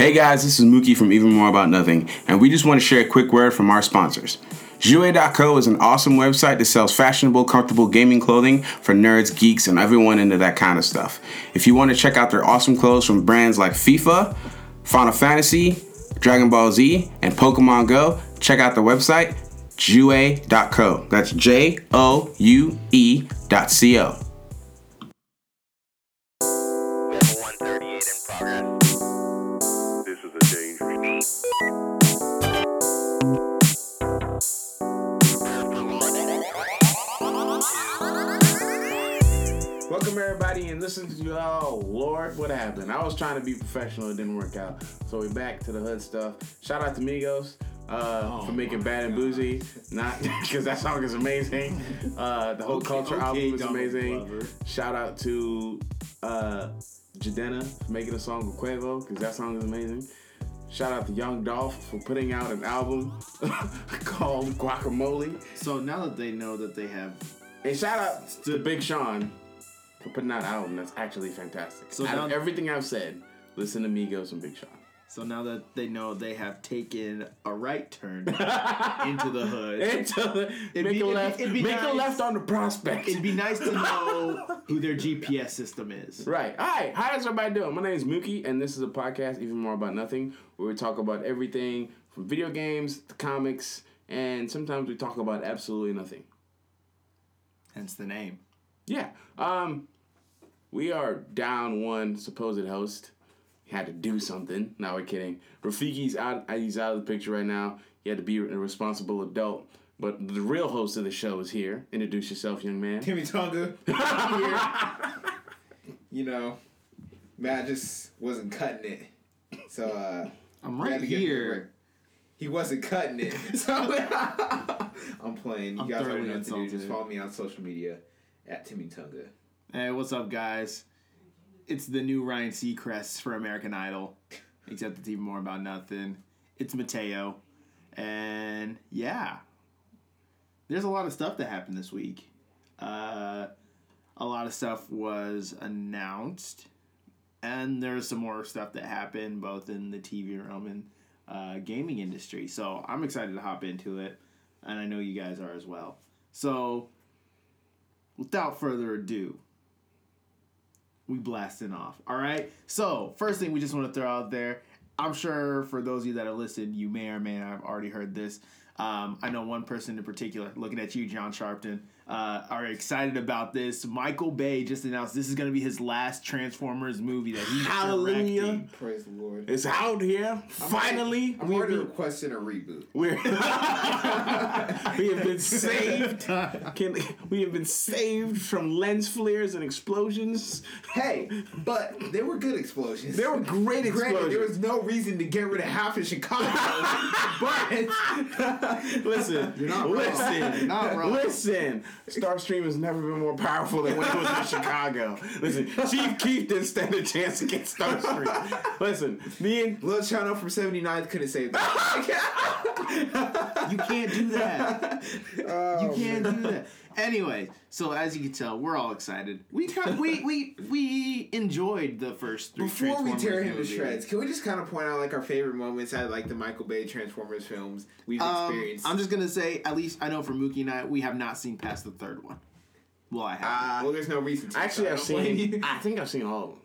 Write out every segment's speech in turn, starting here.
Hey guys, this is Mookie from Even More About Nothing, and we just want to share a quick word from our sponsors. Jouer.co is an awesome website that sells fashionable, comfortable gaming clothing for nerds, geeks, and everyone into that kind of stuff. If you want to check out their awesome clothes from brands like FIFA, Final Fantasy, Dragon Ball Z, and Pokemon Go, check out the website Jouer.co. That's J O U E dot C O. listen to oh Lord, what happened? I was trying to be professional, it didn't work out. So we're back to the hood stuff. Shout out to Migos uh, for making Bad and Boujee, not because that song is amazing. Uh, the whole Okay, culture okay, album is amazing. Glover. Shout out to uh, Jadena for making a song with Quavo because that song is amazing. Shout out to Young Dolph for putting out an album called Guacamole. So now that they know that they have, And shout out to Big Sean for putting out an album that's actually fantastic. So Out of now- everything I've said, listen to Migos and Big Sean. so now that they know they have taken a right turn into the hood, Until the, It'd make be- a it'd be- left, it'd be make a left on the prospect. it'd be nice to know who their GPS system is. Right. Hi. How's everybody doing? My name is Mookie, and this is a podcast, even more about nothing, where we talk about everything from video games to comics, and sometimes we talk about absolutely nothing. Hence the name. Yeah. Um, we are down one supposed host. He had to do something. No, we're kidding. Rafiki's out. He's out of the picture right now. He had to be a responsible adult. But the real host of the show is here. Introduce yourself, young man. Timmy Tonga here. you know, Matt just wasn't cutting it. So uh I'm right to give him a break. here. He wasn't cutting it. So I'm playing. You I'm guys already thoroughly know what to do. Just follow me on social media at Timmy Tonga. Hey, what's up, guys? It's the new Ryan Seacrest for American Idol, except it's even more about nothing. It's Mateo, and yeah, there's a lot of stuff that happened this week. Uh, a lot of stuff was announced, and there's some more stuff that happened both in the TV realm and uh, gaming industry. So I'm excited to hop into it, and I know you guys are as well. So, without further ado, we blasting off. All right. So first thing we just want to throw out there. I'm sure for those of you that have listened, you may or may not have already heard this. Um, I know one person in particular, looking at you, John Sharpton, uh, are excited about this. Michael Bay just announced this is going to be his last Transformers movie that he's Hallelujah. directing. Praise the Lord. It's out here. Finally, I'm we have already been, requesting a reboot. we're, we have been saved. Can, we have been saved from lens flares and explosions. Hey, but they were good explosions. There were great Granted, explosions. there was no reason to get rid of half of Chicago, but Listen, You're not wrong. listen, You're not wrong. listen. Starscream has never been more powerful than when it was in Chicago. Listen, Chief Keef didn't stand a chance against Starscream. Listen, me and Lil Channel from 79 couldn't save that. You can't do that. Oh, you can't do that. Anyway, so as you can tell, we're all excited. We got, we we we enjoyed the first three Before we tear him to shreds, can we just kind of point out like our favorite moments at like the Michael Bay Transformers films we've Um, experienced? I'm just gonna say, at least I know for Mookie and I, we have not seen past the third one. Well, I have. well, there's no reason to. actually so I I've seen. you. I think I've seen all of them.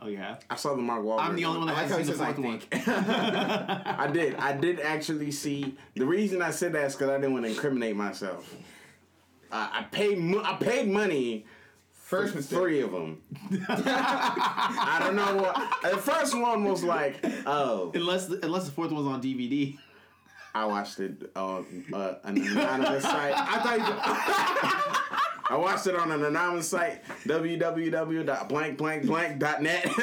oh, you have. I saw the Mark Wahlberg. I'm the only one that I like how hasn't seen the says I fourth one. I did. I did actually see. The reason I said that is because I didn't want to incriminate myself. Uh, I paid. Mo- I paid money. First for mistake. Three of them. I don't know what. The first one was like, oh, Unless the, unless the fourth one's on DVD. I watched it on uh, an anonymous site. I thought you. I watched it on an anonymous site, www.blankblankblank.net.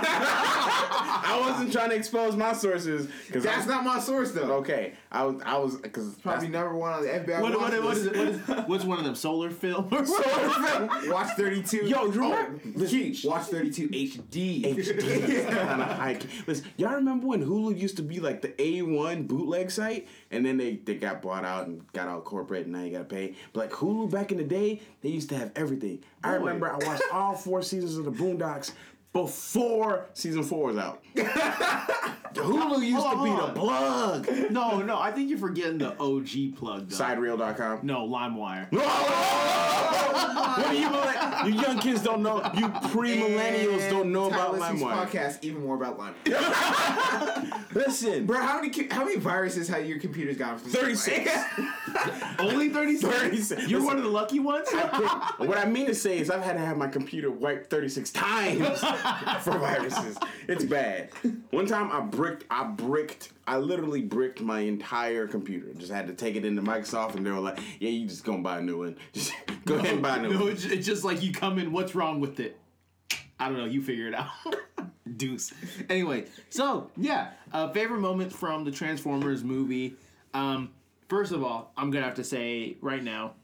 I wasn't trying to expose my sources because That's not my source though. okay. I was I was because it's Probably number one on the FBI. What, watch what, what list. is it? What is what's one of them? Solar film? or what? Watch 32. Yo, you oh, remember- Key, Watch 32 HD. HD. kind of high. Listen, y'all remember when Hulu used to be like the A1 bootleg site, and then they, they got bought out and got all corporate, and now you gotta pay. But like Hulu back in the day, they used to have everything. I remember I watched all four seasons of the Boondocks before season four was out. Hulu used Hold to on, be the plug. No, no, I think you're forgetting the OG plug though. Sidereal.com. No, LimeWire. what do you millenn- You young kids don't know. You pre-millennials don't know about Tyler C's LimeWire. podcast even more about LimeWire. Listen, Bro, how many ki- how many viruses have your computers got from 36. Only 36? 36. You're one of the lucky ones? what I mean to say is I've had to have my computer wiped 36 times for viruses. It's bad. One time I bricked, I bricked, I literally bricked my entire computer. Just had to take it into Microsoft and they were like, yeah, you just gonna buy a new one. Just go ahead and buy a new no, one. it's, it's just like you come in, what's wrong with it? I don't know, you figure it out. Deuce. Anyway, so yeah, uh, favorite moment from the Transformers movie. Um, first of all, I'm gonna have to say right now,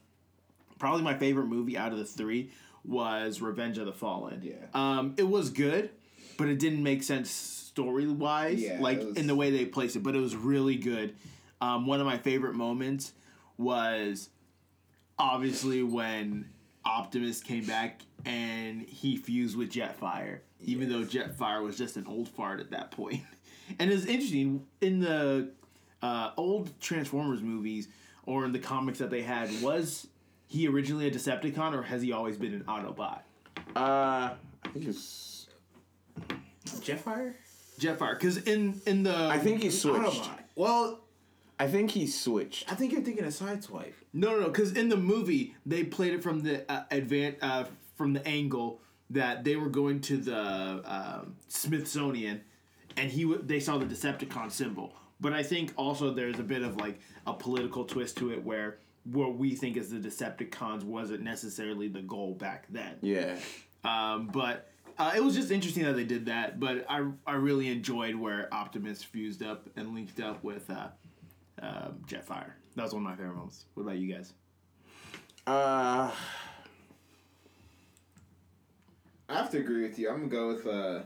probably my favorite movie out of the three was Revenge of the Fallen. Yeah. Um, it was good, but it didn't make sense story wise, Yeah, like was- in the way they placed it. But it was really good. Um, one of my favorite moments was obviously when Optimus came back and he fused with Jetfire, even though Jetfire was just an old fart at that point. And it's interesting in the uh, old Transformers movies or in the comics that they had, was he originally a Decepticon or has he always been an Autobot? Uh, I think it's. Jetfire? Jetfire, because in in the I think he switched. Autobot. Well, I think he switched. I think you're thinking of Sideswipe. No, no, no. Because in the movie, they played it from the uh, advan- uh, from the angle that they were going to the um, Smithsonian, and he w- they saw the Decepticon symbol. But I think also there's a bit of like a political twist to it where what we think is the Decepticons wasn't necessarily the goal back then. Yeah. Um, but uh, it was just interesting that they did that. But I I really enjoyed where Optimus fused up and linked up with uh, uh, Jetfire. That was one of my favorite moments. What about you guys? Uh, I have to agree with you. I'm gonna go with uh,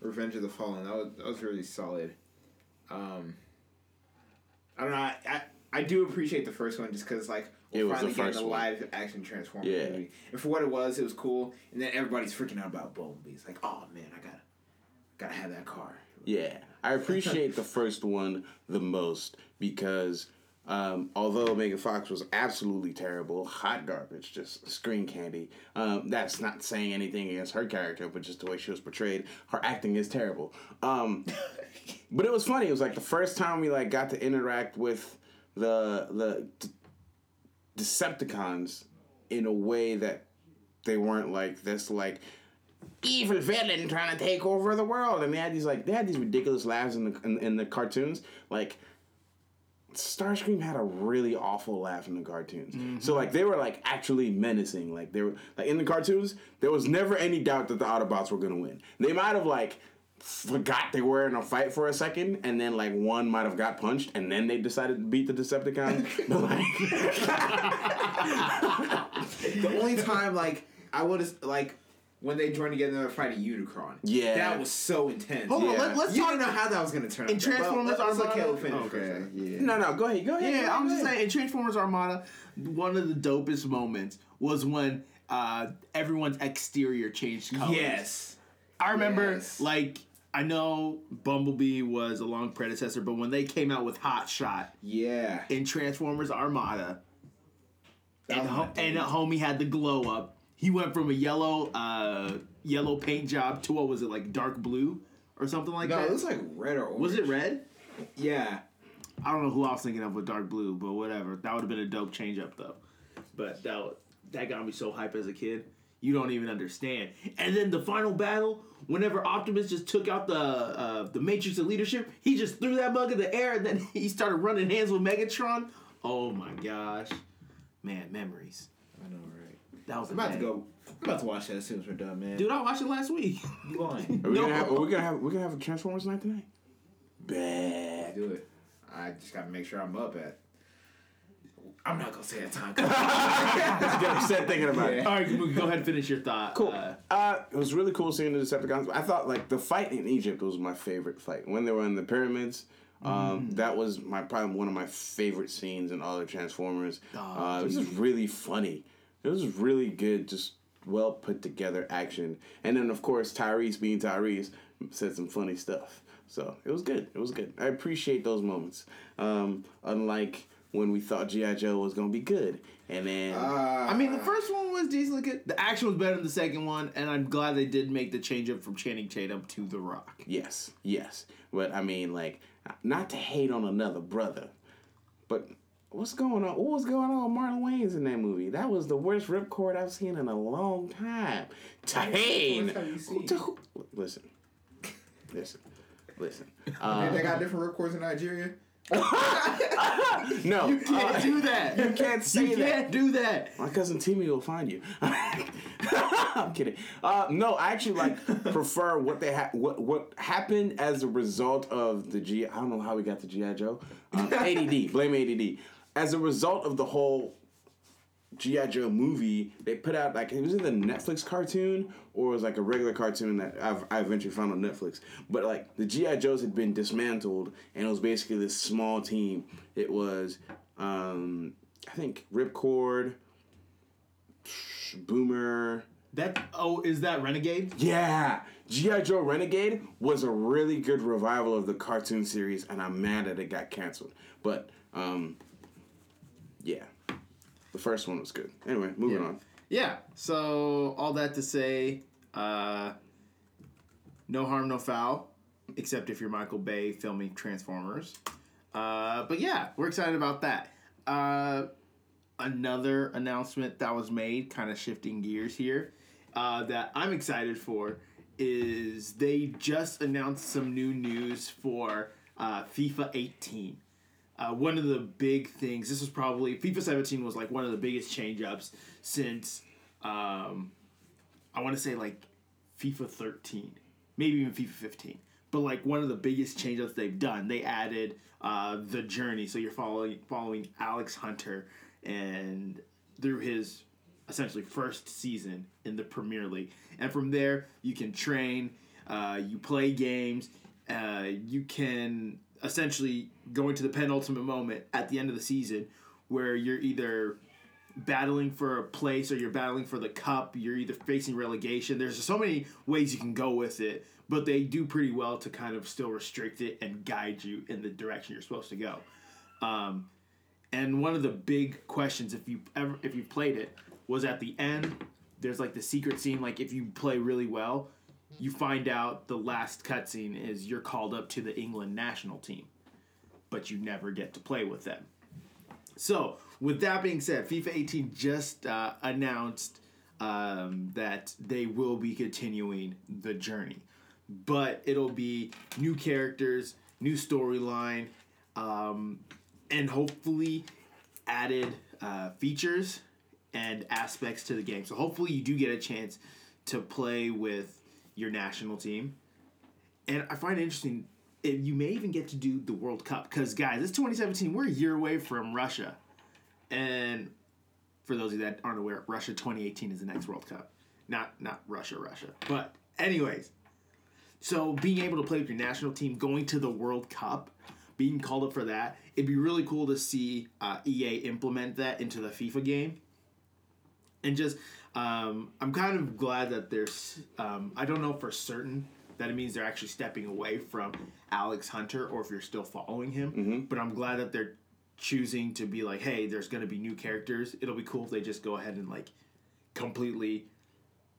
Revenge of the Fallen. That was that was really solid. Um, I don't know. I, I, I do appreciate the first one just because like we're was finally getting a live action Transformer Yeah. movie, and for what it was, it was cool. And then everybody's freaking out about Bumblebee. It's like, oh man, I gotta gotta have that car. Yeah, I appreciate the first one the most because um, although Megan Fox was absolutely terrible, hot garbage, just screen candy. Um, that's not saying anything against her character, but just the way she was portrayed, her acting is terrible. Um, but it was funny. It was like the first time we like got to interact with the the D- Decepticons in a way that they weren't like this like evil villain trying to take over the world and they had these like they had these ridiculous laughs in the in, in the cartoons like Starscream had a really awful laugh in the cartoons. Mm-hmm. So like they were like actually menacing. Like they were like in the cartoons, there was never any doubt that the Autobots were gonna win. They might have like forgot they were in a fight for a second, and then like one might have got punched, and then they decided to beat the Decepticons. but like, The only time like I would have like when they joined together to fight a Unicron. Yeah. that was so intense. Hold on, Yeah. let, us you talk. don't know how that was gonna turn out. In Transformers Well, let's let Armada- Caleb finish Okay. Yeah. no, no, go ahead, go ahead. Yeah, ahead, I'm go just saying. In Transformers Armada, one of the dopest moments was when uh, everyone's exterior changed colors. Yes. I remember, Yes. like, I know Bumblebee was a long predecessor, but when they came out with Hot Shot Yeah. in Transformers Armada, That and, ho- and a homie had the glow up. He went from a yellow, uh, yellow paint job to what was it like dark blue or something like No, that? it was like red or orange. was it red? Yeah. I don't know who I was thinking of with dark blue, but whatever. That would have been a dope change up though. But that that got me so hype as a kid. You don't even understand. And then the final battle, whenever Optimus just took out the uh, the Matrix of Leadership, he just threw that mug in the air, and then he started running hands with Megatron. Oh my gosh, man, memories. I know, right? That was I'm a about to go. I'm about to watch that as soon as we're done, man. Dude, I watched it last week. you lying? Are we, No. gonna have, are we gonna have we're gonna have a Transformers night tonight? Bad. do it. I just gotta make sure I'm up at. I'm not gonna say that time. Get upset thinking about it. All right, go ahead and finish your thought. Cool. Uh, Uh, it was really cool seeing the Decepticons. I thought like the fight in Egypt was my favorite fight when they were in the pyramids. Um, That was my probably one of my favorite scenes in all the Transformers. uh, it was just really funny. It was really good. Just well put together action. And then of course Tyrese being Tyrese said some funny stuff. So it was good. It was good. I appreciate those moments. Um, unlike when we thought G.I. Joe was gonna be good. And then I mean, the first one was decently good. The action was better than the second one, and I'm glad they did make the change up from Channing Tatum to The Rock. Yes, yes. But I mean, like, not to hate on another brother, but what's going on? What was going on with Marlon Wayans in that movie? That was the worst ripcord I've seen in a long time. Tahane! What have you seen? To Listen, listen, listen. And Uh, they got different records in Nigeria. no, You can't uh, do that. You can't say You that. can't do that. My cousin Timmy will find you. I'm kidding. Uh, no, I actually like prefer what they ha- what what happened as a result of the G. I don't know how we got the GI Joe. Um, ADD. Blame ADD. As a result of the whole GI Joe movie, they put out like it was either a Netflix cartoon or it was like a regular cartoon that I've, I eventually found on Netflix. But like the GI Joes had been dismantled, and it was basically this small team. It was, um, I think, Ripcord, Boomer. That oh, is that Renegade? Yeah, GI Joe Renegade was a really good revival of the cartoon series, and I'm mad that it got canceled. But um, yeah, the first one was good. Anyway, moving Yeah. on. Yeah. So all that to say, uh, no harm, no foul, except if you're Michael Bay filming Transformers. Uh, but yeah, we're excited about that. Uh, another announcement that was made, kind of shifting gears here, uh, that I'm excited for is they just announced some new news for uh, FIFA 18. Uh, one of the big things, this was probably, FIFA 17 was like one of the biggest change ups since, um, I want to say like FIFA 13, maybe even FIFA 15. But like one of the biggest change ups they've done, they added uh, the journey. So you're following following Alex Hunter and through his essentially first season in the Premier League, and from there you can train, uh, you play games, uh, you can essentially going to the penultimate moment at the end of the season where you're either battling for a place or you're battling for the cup you're either facing relegation. There's so many ways you can go with it but they do pretty well to kind of still restrict it and guide you in the direction you're supposed to go. Um, and one of the big questions if you ever if you've played it was at the end there's like the secret scene like if you play really well you find out the last cutscene is you're called up to the england national team but you never get to play with them so, with that being said, FIFA 18 just uh, announced um, that they will be continuing the journey, but it'll be new characters, new storyline, um, and hopefully added uh, features and aspects to the game. So, hopefully, you do get a chance to play with your national team. And I find it interesting. If you may even get to do the World Cup because, guys, it's 2017. We're a year away from Russia, and for those of you that aren't aware, Russia 2018 is the next World Cup. Not not Russia, Russia. But anyways, so being able to play with your national team, going to the World Cup, being called up for that, it'd be really cool to see uh, EA implement that into the FIFA game. And just, um, I'm kind of glad that there's, um, I don't know for certain that it means they're actually stepping away from Alex Hunter or if you're still following him. But I'm glad that they're choosing to be like, hey, there's going to be new characters. It'll be cool if they just go ahead and like completely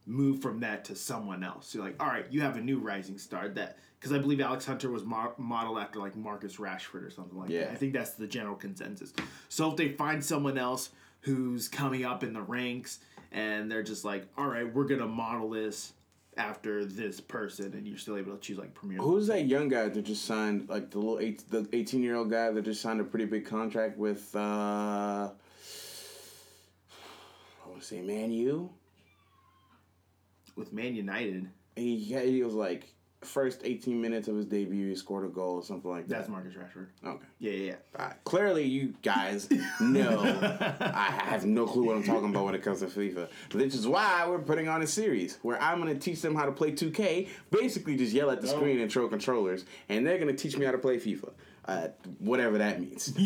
move from that to someone else. You're like, all right, you have a new rising star that because I believe Alex Hunter was mo- modeled after like Marcus Rashford or something like Yeah. that. I think that's the general consensus. So if they find someone else who's coming up in the ranks and they're just like, all right, we're gonna model this after this person, and you're still able to choose like Premier. Who's that young guy that just signed, like the little eight, the eighteen year old guy that just signed a pretty big contract with? uh I want to say Man U. with Man United? He yeah, he was like first eighteen minutes of his debut, he scored a goal or something like that. That's Marcus Rashford. okay. Yeah, yeah, yeah. Uh, clearly, you guys know I have no clue what I'm talking about when it comes to FIFA. Which is why we're putting on a series where I'm going to teach them how to play 2K. Basically, just yell at the screen and throw controllers, and they're going to teach me how to play FIFA. Uh, whatever that means.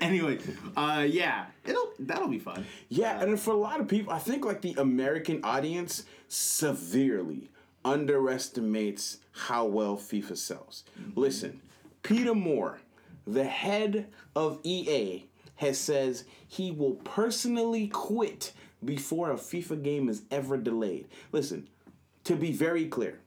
anyway, uh, yeah, it'll that'll be fun. Yeah, and for a lot of people, I think like the American audience severely underestimates how well FIFA sells. Mm-hmm. Listen, Peter Moore, the head of EA, has says he will personally quit before a FIFA game is ever delayed. Listen, to be very clear,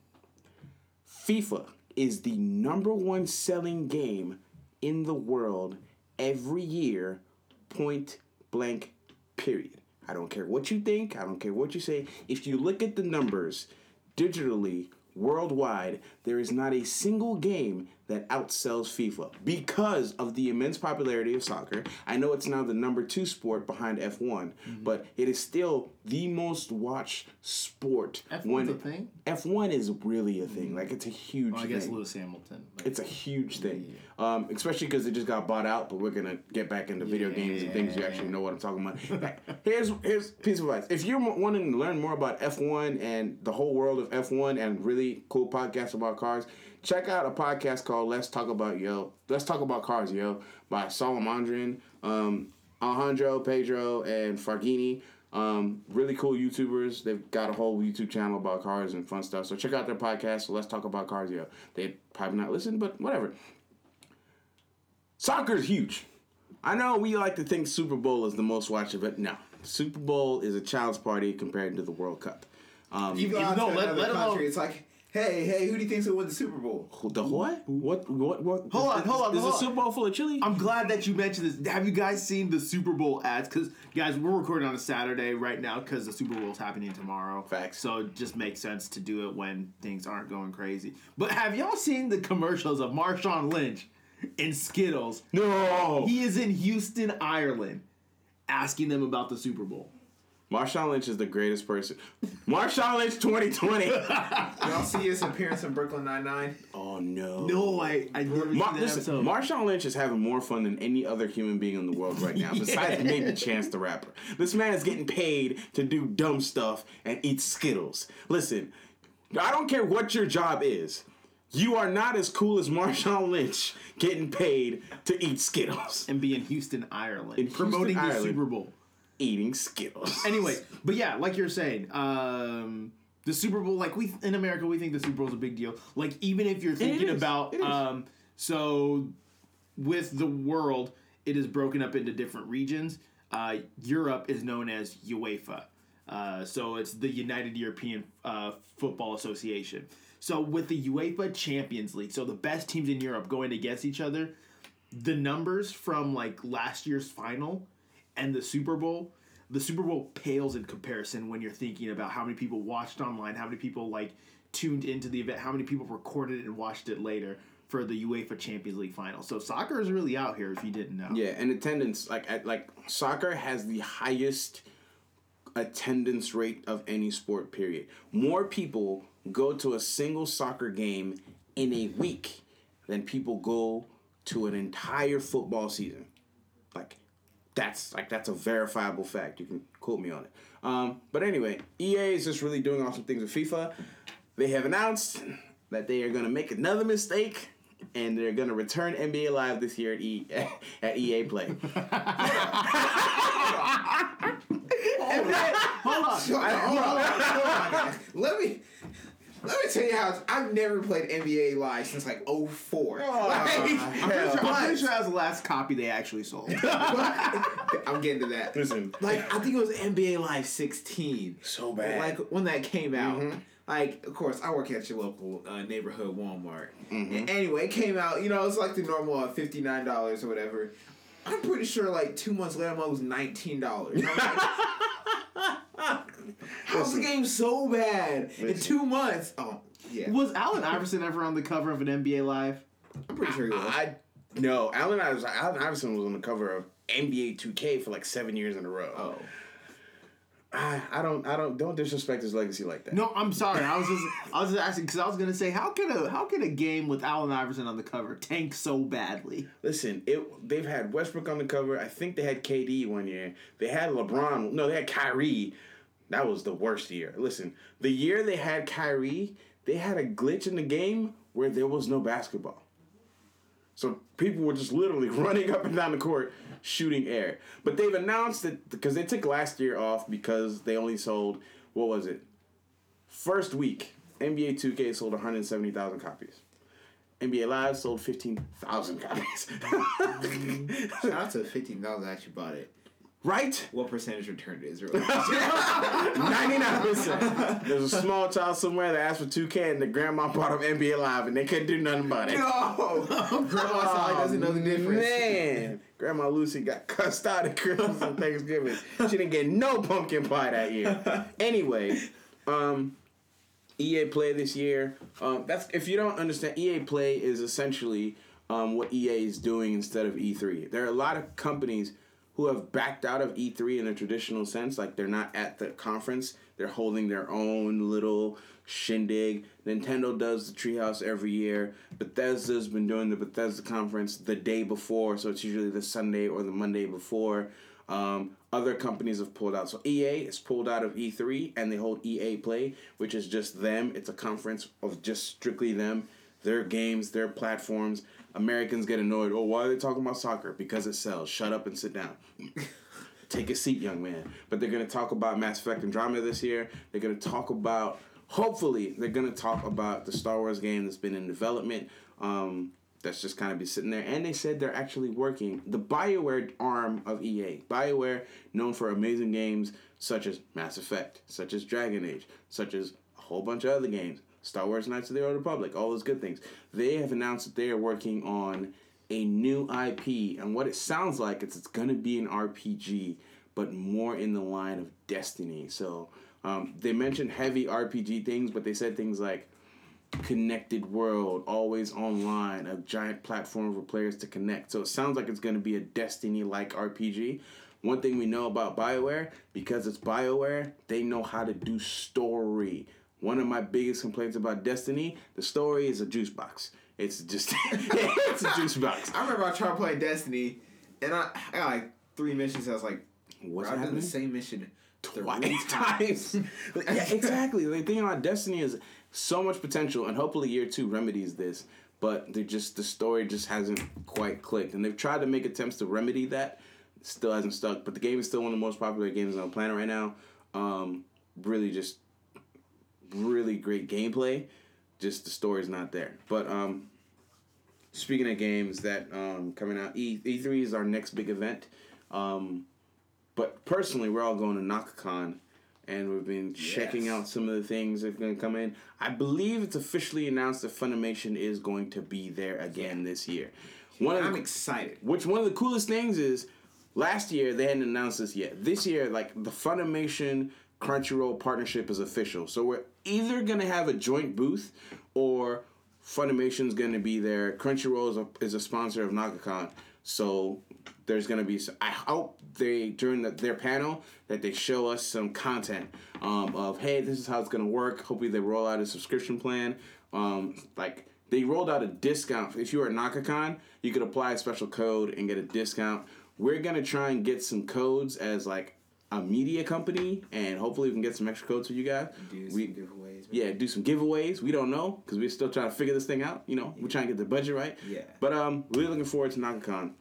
FIFA is the number one selling game in the world every year, point blank, period. I don't care what you think, I don't care what you say. If you look at the numbers digitally, worldwide, there is not a single game that outsells FIFA because of the immense popularity of soccer. I know it's now the number two sport behind F1, Mm-hmm. but it is still the most watched sport. F1's a thing? F1 is really a thing. Like, it's a huge Well, I thing. guess Lewis Hamilton. It's a huge thing, um, especially because it just got bought out. But we're gonna get back into video games and things you actually know what I'm talking about. here's here's piece of advice: if you're wanting to learn more about F1 and the whole world of F1 and really cool podcasts about cars, check out a podcast called "Let's Talk About Yo." Let's talk about cars, yo, by Solomondrian, um, Alejandro, Pedro, and Fargini. Um, really cool YouTubers. They've got a whole YouTube channel about cars and fun stuff. So check out their podcast. So let's talk about cars, yo. They probably not listen, but whatever. Soccer's huge. I know we like to think Super Bowl is the most watched event. No, Super Bowl is a child's party compared to the World Cup. Um, You go Even though, to let- another let alone- country, it's like, hey, hey, who do you think's gonna win the Super Bowl? the what? What? What? What? Hold on, hold on, Is hold the on. Super Bowl full of chili? I'm glad that you mentioned this. Have you guys seen the Super Bowl ads? Because guys, we're recording on a Saturday right now because the Super Bowl is happening tomorrow. Facts. So it just makes sense to do it when things aren't going crazy. But have y'all seen the commercials of Marshawn Lynch in Skittles? no. He is in Houston, Ireland, asking them about the Super Bowl. Marshawn Lynch is the greatest person. Marshawn Lynch 2020. Y'all see his appearance in Brooklyn Nine Nine? oh no. No, I I never Mar- seen that listen, episode. Marshawn Lynch is having more fun than any other human being in the world right now, besides maybe Chance the Rapper. This man is getting paid to do dumb stuff and eat Skittles. Listen, I don't care what your job is. You are not as cool as Marshawn Lynch getting paid to eat Skittles. and be in Houston, Ireland, In Houston, promoting the Ireland. Super Bowl. Eating Skittles. Anyway, but yeah, like you're saying, um, the Super Bowl, like we in America, we think the Super Bowl is a big deal. Like even if you're thinking about, um, so with the world, it is broken up into different regions. Uh, Europe is known as UEFA. Uh, so it's the United European uh, Football Association. So with the UEFA Champions League, so the best teams in Europe going against each other, the numbers from like last year's final and the Super Bowl, the Super Bowl pales in comparison when you're thinking about how many people watched online, how many people like tuned into the event, how many people recorded it and watched it later for the UEFA Champions League final. So soccer is really out here if you didn't know. Yeah, and attendance like at, like soccer has the highest attendance rate of any sport. Period. More people go to a single soccer game in a week than people go to an entire football season. Like that's like that's a verifiable fact. You can quote me on it. Um, but anyway, EA is just really doing awesome things with FIFA. They have announced that they are going to make another mistake. And they're gonna return NBA Live this year at, e- at EA Play. Hold on. Hold on, hold on, hold on, guys. Let me let me tell you how I've never played NBA Live since like 04. Like, I'm pretty, sure, I'm but- pretty sure that was the last copy they actually sold. I'm getting to that. Listen, Like I think it was NBA Live 16. So bad. Like when that came out. Mm-hmm. Like of course I work at your local uh, neighborhood Walmart. Mm-hmm. And anyway, it came out. You know, it's like the normal uh, fifty nine dollars or whatever. I'm pretty sure like two months later, it was nineteen dollars. How's the game so bad in two months? Oh yeah, was Allen Iverson ever on the cover of an NBA Live? I'm pretty sure he was. I no Allen Iverson. Allen Iverson was on the cover of NBA 2K for like seven years in a row. oh. I, I don't I don't don't disrespect his legacy like that. No, I'm sorry. I was just I was just asking because I was gonna say how can a how can a game with Allen Iverson on the cover tank so badly? Listen, it they've had Westbrook on the cover. I think they had KD one year. They had LeBron. No, they had Kyrie. That was the worst year. Listen, the year they had Kyrie, they had a glitch in the game where there was no basketball. So people were just literally running up and down the court shooting air. But they've announced that because they took last year off because they only sold what was it? First week, NBA 2K sold 170,000 copies. NBA Live sold 15,000 copies. Shout out to fifteen thousand actually bought it. Right? What percentage return to Israel? 99%. There's a small child somewhere that asked for 2K and the grandma bought him NBA Live and they couldn't do nothing about it. no, grandma probably doesn't know the difference. Man, Grandma Lucy got cussed out at Christmas and Thanksgiving. She didn't get no pumpkin pie that year. Anyway, um, EA Play this year. Um, that's if you don't understand, EA Play is essentially um, what EA is doing instead of E3. There are a lot of companies who have backed out of E3 in a traditional sense, like they're not at the conference. They're holding their own little shindig. Nintendo does the Treehouse every year. Bethesda's been doing the Bethesda conference the day before, so it's usually the Sunday or the Monday before. Um, other companies have pulled out. So EA is pulled out of E3 and they hold EA Play, which is just them. It's a conference of just strictly them, their games, their platforms. Americans get annoyed. Oh, why are they talking about soccer? Because it sells. Shut up and sit down. Take a seat, young man. But they're going to talk about Mass Effect Andromeda this year. They're going to talk about, hopefully, they're going to talk about the Star Wars game that's been in development. Um, that's just kind of be sitting there. And they said they're actually working the BioWare arm of EA. BioWare, known for amazing games such as Mass Effect, such as Dragon Age, such as a whole bunch of other games, Star Wars Knights of the Old Republic, all those good things. They have announced that they are working on a new IP, and what it sounds like is it's going to be an RPG, but more in the line of Destiny. So um, they mentioned heavy RPG things, but they said things like connected world, always online, a giant platform for players to connect. So it sounds like it's going to be a Destiny like RPG. One thing we know about BioWare, because it's BioWare, they know how to do story. One of my biggest complaints about Destiny, the story is a juice box. It's just it's a juice box. I remember I tried playing Destiny, and I, I got like three missions. I was like, What's I've done happening? the same mission three twice times. yeah, exactly. The thing about Destiny is so much potential, and hopefully year two remedies this. But they just the story just hasn't quite clicked, and they've tried to make attempts to remedy that. Still hasn't stuck. But the game is still one of the most popular games on the planet right now. Um, really, just really great gameplay. Just the story's not there. But um, speaking of games that um, coming out, E E three is our next big event. Um, but personally, we're all going to NakaCon, and we've been checking out some of the things that are going to come in. I believe it's officially announced that Funimation is going to be there again this year. One of I'm excited. which one of the coolest things is last year they hadn't announced this yet. This year, like the Funimation Crunchyroll partnership is official. So we're either gonna have a joint booth or Funimation's gonna be there. Crunchyroll is a, is a sponsor of NakaCon. So there's gonna be. I hope they during the, their panel that they show us some content um, of hey, this is how it's gonna work. Hopefully they roll out a subscription plan. Um, like they rolled out a discount. If you were at NakaCon, you could apply a special code and get a discount. We're gonna try and get some codes as like a media company, and hopefully we can get some extra codes for you guys. Do we, some giveaways. yeah, do some giveaways. We don't know because we're still trying to figure this thing out. You know, we're trying to get the budget right. Yeah. But um, really looking forward to NakaCon.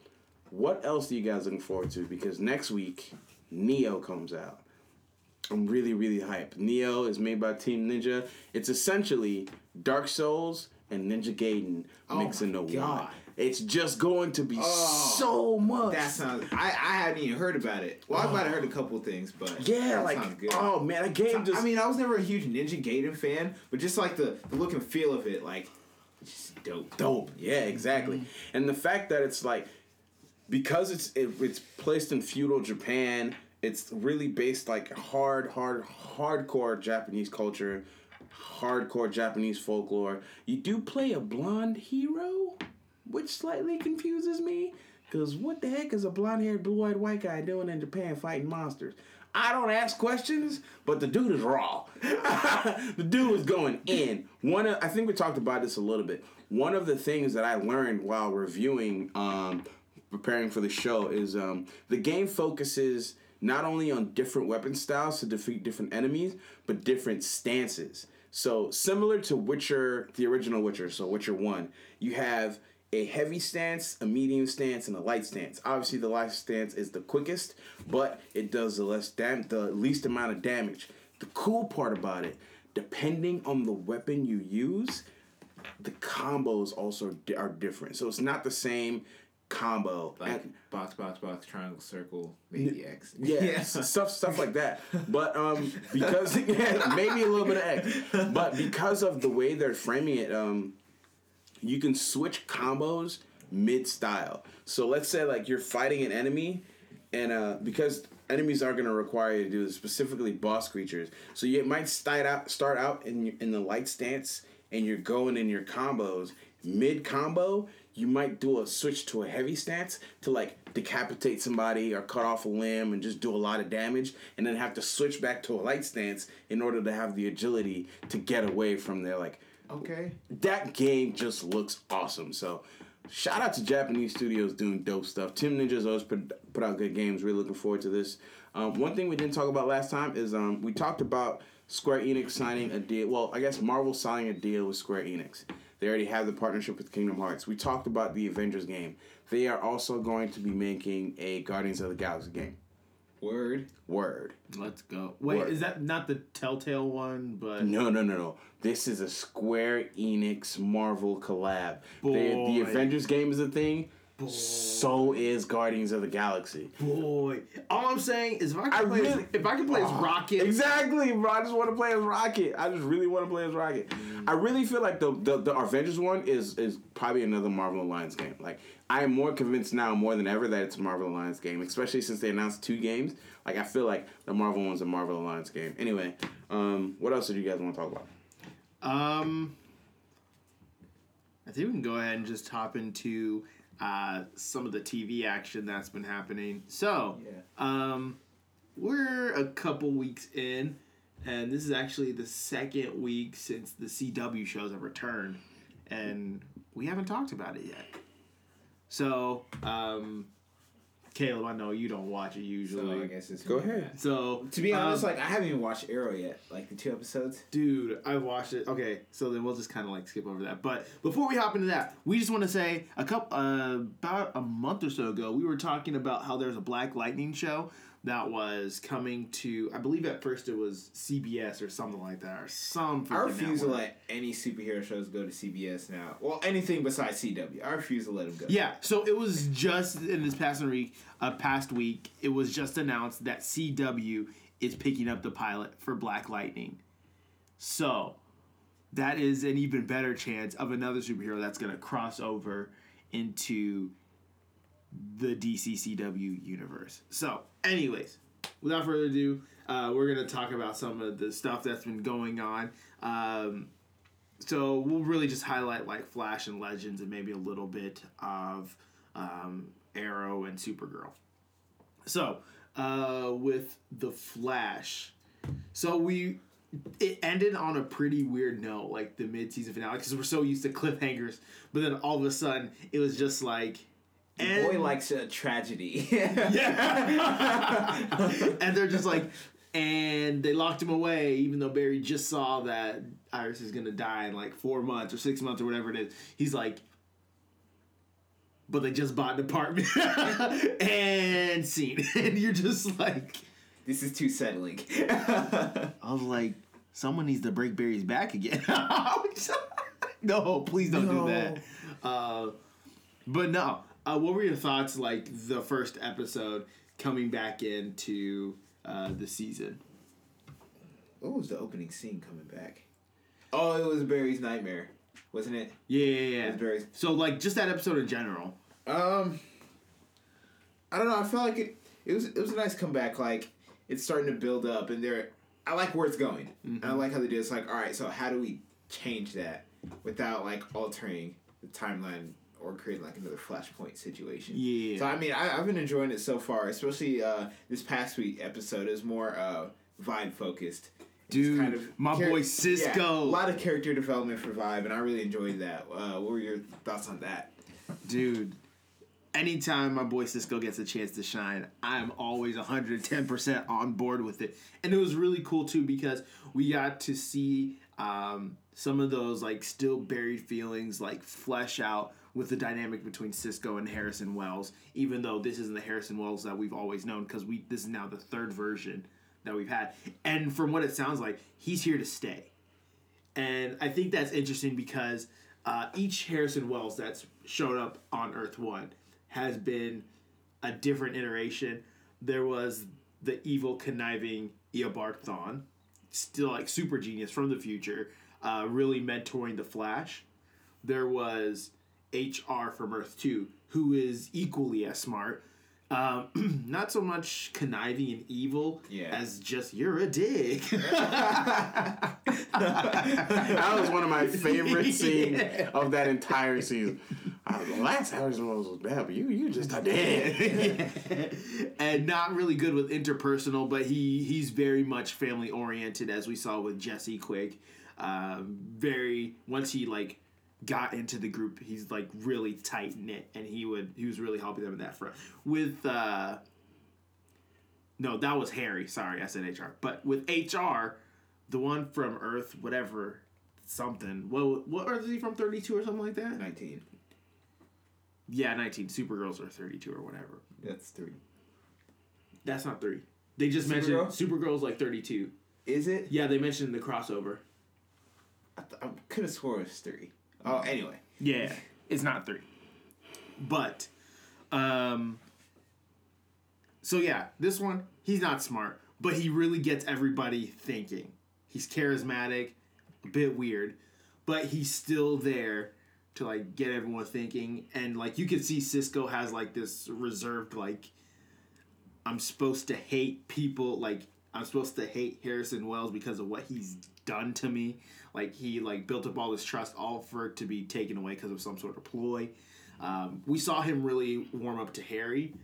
What else are you guys looking forward to? Because next week, Nioh comes out. I'm really, really hyped. Nioh is made by Team Ninja. It's essentially Dark Souls and Ninja Gaiden Oh mixed my into one. It's just going to be Oh, so much. That sounds. I, I hadn't even heard about it. Well, I might have heard a couple things, but yeah, like oh man, that game just I mean, I was never a huge Ninja Gaiden fan, but just like the, the look and feel of it, like, just dope. dope. Yeah, exactly. Mm-hmm. And the fact that it's like because it's it, it's placed in feudal Japan, it's really based like hard, hard, hardcore Japanese culture, hardcore Japanese folklore. You do play a blonde hero, which slightly confuses me. Cause what the heck is a blonde-haired, blue-eyed white guy doing in Japan fighting monsters? I don't ask questions, but the dude is raw. the dude is going in. One, of, I think we talked about this a little bit. One of the things that I learned while reviewing, um, preparing for the show, is um, the game focuses not only on different weapon styles to defeat different enemies, but different stances. So similar to Witcher, the original Witcher, so Witcher One, you have a heavy stance, a medium stance, and a light stance. Obviously, the light stance is the quickest, but it does the less dam- the least amount of damage. The cool part about it, depending on the weapon you use, the combos also di- are different. So it's not the same combo. Like And- box, box, box, triangle, circle, maybe X. yeah, stuff stuff like that. But um, because yeah, maybe a little bit of X, but because of the way they're framing it, um, you can switch combos mid style. So let's say like you're fighting an enemy, and uh, because enemies aren't gonna require you to do this, specifically boss creatures. So you might start out start out in in the light stance, and you're going in your combos mid combo. You might do a switch to a heavy stance to like decapitate somebody or cut off a limb and just do a lot of damage, and then have to switch back to a light stance in order to have the agility to get away from their like Okay. that game just looks awesome. So, shout out to Japanese studios doing dope stuff. Team Ninjas always put, put out good games. Really looking forward to this. Um, one thing we didn't talk about last time is um, we talked about Square Enix signing a deal. Well, I guess Marvel signing a deal with Square Enix. They already have the partnership with Kingdom Hearts. We talked about the Avengers game. They are also going to be making a Guardians of the Galaxy game. Word. Word. Let's go. Wait, Word. is that not the Telltale one? But No, no, no, no. This is a Square Enix Marvel collab. They, the Avengers game is a thing. So is Guardians of the Galaxy. boy, all I'm saying is if I can I play, really- as, if I can play as ah. Rocket, Exactly, bro. I just want to play as Rocket. I just really want to play as Rocket. I really feel like the, the the Avengers one is is probably another Marvel Alliance game. Like I am more convinced now more than ever that it's a Marvel Alliance game, especially since they announced two games. Like I feel like the Marvel one's a Marvel Alliance game. Anyway, um, what else did you guys want to talk about? Um, I think we can go ahead and just hop into uh, some of the TV action that's been happening. So, Yeah. um, we're a couple weeks in, and this is actually the second week since the CW shows have returned, and we haven't talked about it yet. So, um, Caleb, I know you don't watch it So usually. I guess it's Go ahead. that. So, To be honest, um, like I haven't even watched Arrow yet. Like the two episodes. Dude, I've watched it. Okay, so then we'll just kind of like skip over that. But before we hop into that, we just want to say a couple uh, about a month or so ago, we were talking about how there's a Black Lightning show that was coming to. I believe at first it was CBS or something like that, or some. I refuse to let any superhero shows go to CBS now. Well, anything besides CW. I refuse to let them go. Yeah, so it was just in this past week. Uh, past week, it was just announced that CW is picking up the pilot for Black Lightning. So that is an even better chance of another superhero that's going to cross over into the DCCW universe. So, anyways, without further ado, uh, we're going to talk about some of the stuff that's been going on. Um, so we'll really just highlight like Flash and Legends and maybe a little bit of um, Arrow and Supergirl. So uh, with the Flash, so we it ended on a pretty weird note, like the mid-season finale, because we're so used to cliffhangers. But then all of a sudden, it was just like, and, boy likes a tragedy. yeah, and they're just like, and they locked him away, even though Barry just saw that Iris is gonna die in like four months or six months or whatever it is. He's like, but they just bought an apartment and scene, and you're just like, this is too settling. I was like, someone needs to break Barry's back again. no, please don't No. do that. Uh, but no, uh, what were your thoughts like the first episode coming back into uh, the season? what was the opening scene coming back? Oh, it was Barry's nightmare, wasn't it? Yeah, yeah, It yeah. was Barry's. So like just that episode in general. Um, I don't know. I felt like it. It was it was a nice comeback. Like it's starting to build up, and they're. I like where it's going. And I like how they do. it. It's like, all right, so how do we change that without like altering the timeline or creating like another flashpoint situation? Yeah. So I mean, I, I've been enjoying it so far. Especially uh, this past week episode is more uh, vibe focused. Dude, my boy Cisco. Yeah, a lot of character development for Vibe, and I really enjoyed that. Uh, what were your thoughts on that? Dude, anytime my boy Cisco gets a chance to shine, I'm always 110% on board with it. And it was really cool too because we got to see um, some of those like still buried feelings like flesh out with the dynamic between Cisco and Harrison Wells. Even though this isn't the Harrison Wells that we've always known, because we this is now the third version that we've had, and from what it sounds like, he's here to stay. And I think that's interesting because uh, each Harrison Wells that's showed up on Earth One has been a different iteration. There was the evil, conniving Eobard Thawne, still like super genius from the future, uh, really mentoring the Flash. There was HR from Earth Two, who is equally as smart. Um, not so much conniving and evil Yeah. as just you're a dick. that was one of my favorite scenes Yeah. of that entire season. The last Harrison was bad, but you you just a dead. and not really good with interpersonal, but he he's very much family oriented, as we saw with Jesse Quick. Um, very once he like got into the group, he's like really tight knit, and he would he was really helping them in that front. With uh, no, that was Harry. Sorry, I said HR. But with HR, the one from Earth, whatever, something. What what Earth is he from? Thirty two or something like that. 19. Yeah, nineteen. Supergirls are thirty two or whatever. That's three. That's not three. They just Supergirl? mentioned Supergirl's like 32. Is it? Yeah, they mentioned the crossover. I, th- I could have swore it was three. Oh, anyway. Yeah, it's not three. But, um, so yeah, this one, he's not smart, but he really gets everybody thinking. He's charismatic, a bit weird, but he's still there to like get everyone thinking. And like you can see Cisco has like this reserved, like, I'm supposed to hate people, like, I'm supposed to hate Harrison Wells because of what he's done to me. Like he like built up all this trust, all for it to be taken away because of some sort of ploy. Um, we saw him really warm up to Harry,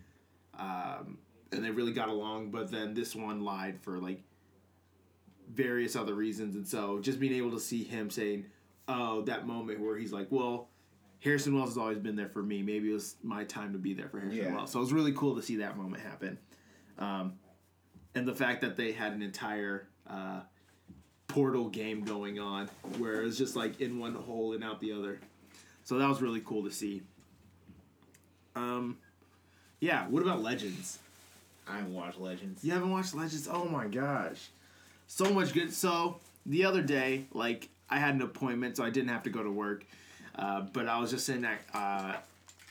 um, and they really got along. But then this one lied for like various other reasons, and so just being able to see him saying, "Oh, that moment where he's like, well." Harrison Wells has always been there for me. Maybe it was my time to be there for Harrison Yeah. Wells. So it was really cool to see that moment happen. Um, and the fact that they had an entire uh, portal game going on where it's just like in one hole and out the other. So that was really cool to see. Um, yeah. What about Legends? I haven't watched Legends. You haven't watched Legends? Oh my gosh, so much good. So the other day, like I had an appointment, so I didn't have to go to work. Uh, but I was just sitting at, uh,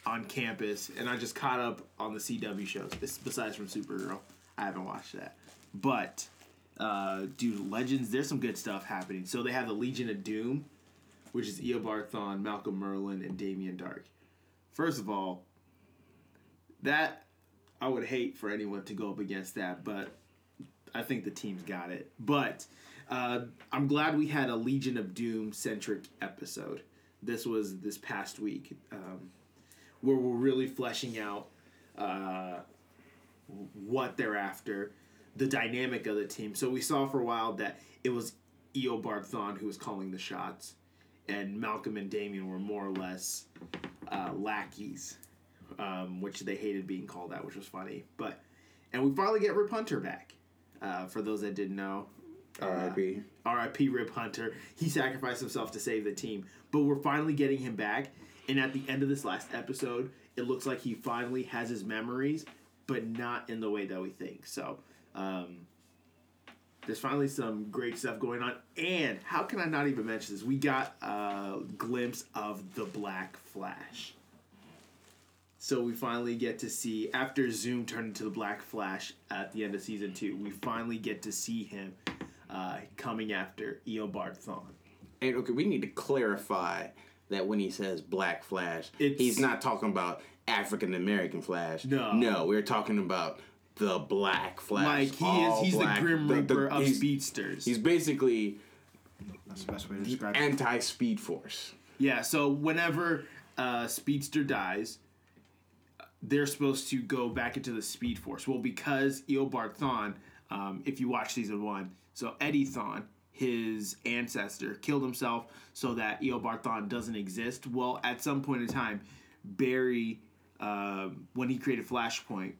on campus, and I just caught up on the CW shows. This, besides from Supergirl, I haven't watched that. But uh, dude, Legends, there's some good stuff happening. So they have the Legion of Doom, which is Eobard Thawne, Malcolm Merlyn, and Damien Darhk. First of all, that I would hate for anyone to go up against that, but I think the team's got it. But uh, I'm glad we had a Legion of Doom centric episode. This was this past week, um, where we're really fleshing out uh, what they're after, the dynamic of the team. So we saw for a while that it was Eobard Thawne who was calling the shots, and Malcolm and Damien were more or less uh, lackeys, um, which they hated being called that, which was funny. But and we finally get Rip Hunter back. Uh, for those that didn't know, R.I.P. R.I.P. Rip Hunter. He sacrificed himself to save the team, but we're finally getting him back. And at the end of this last episode, it looks like he finally has his memories, but not in the way that we think. So, um, there's finally some great stuff going on. And how can I not even mention this? We got a glimpse of the Black Flash. So we finally get to see after Zoom turned into the Black Flash at the end of season two. We finally get to see him uh, coming after Eobard Thawne. And okay, we need to clarify that when he says Black Flash, It's- he's not talking about African American Flash. No. no, we're talking about the Black Flash. Like he is, he's black- the Grim the- the- Reaper of he's- speedsters. He's basically That's the best way to the anti Speed Force. Yeah, so whenever uh, Speedster dies, they're supposed to go back into the Speed Force. Well, because Eobard Thawne, um, if you watch season one, so Eddie Thawne, his ancestor, killed himself so that Eobard Thawne doesn't exist. Well, at some point in time, Barry, um when he created Flashpoint,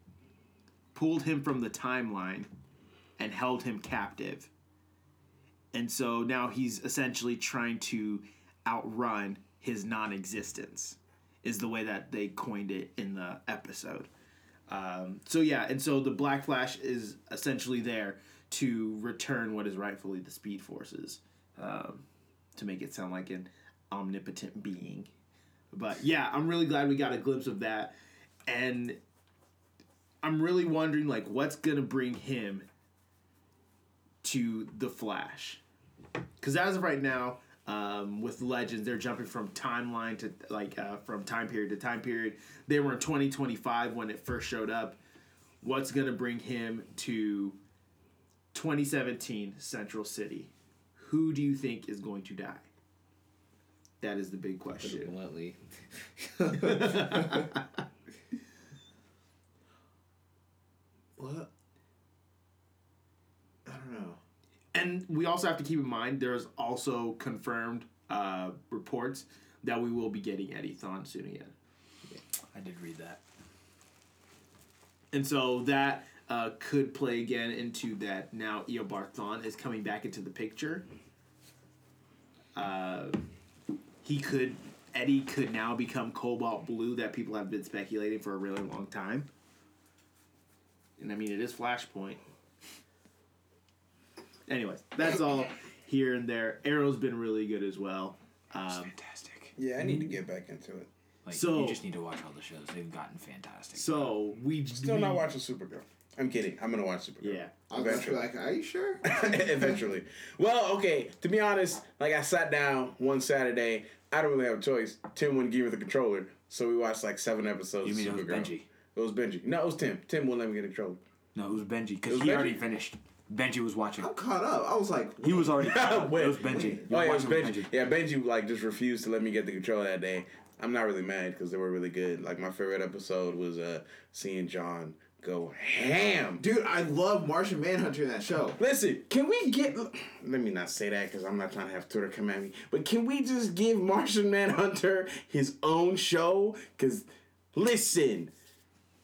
pulled him from the timeline and held him captive. and so now he's essentially trying to outrun his non-existence. Is the way that they coined it in the episode. Um, so yeah, and so the Black Flash is essentially there to return what is rightfully the Speed Forces, um, to make it sound like an omnipotent being. But yeah, I'm really glad we got a glimpse of that, and I'm really wondering like what's gonna bring him to the Flash, because as of right now, um, with Legends, they're jumping from timeline to like uh, from time period to time period. They were in 2025 when it first showed up. What's gonna bring him to 2017 Central City? Who do you think is going to die? That is the big question. bluntly. what? I don't know. And we also have to keep in mind there's also confirmed uh, reports that we will be getting Eddie Thawne soon again. I did read that. And so that uh, could play again into that now Eobard Thawne is coming back into the picture. Uh, he could, Eddie could now become Cobalt Blue that people have been speculating for a really long time. And I mean, it is Flashpoint. Anyways, that's all here and there. Arrow's been really good as well. Um, Fantastic. Yeah, I need to get back into it. Like So- you just need to watch all the shows. They've gotten fantastic. so we Still not watching Supergirl. I'm kidding. I'm gonna watch Supergirl. Yeah. I was actually like, are you sure? Eventually. Well, okay. To be honest, like I sat down one Saturday. I don't really have a choice. Tim wouldn't give me the controller, so we watched like seven episodes. You mean of it was Supergirl. Benji? It was Benji. No, it was Tim. Tim wouldn't let me get in controller. no, it was Benji because he Benji? already finished. Benji was watching. I'm caught up. I was like, He was already. it was Benji. You Oh yeah, it was watching with Benji. Yeah, Benji like just refused to let me get the controller that day. I'm not really mad because they were really good. Like my favorite episode was uh seeing John go ham. dude, I love Martian Manhunter in that show. Listen, can we get? Let me not say that because I'm not trying to have Twitter come at me. But can we just give Martian Manhunter his own show? Because listen,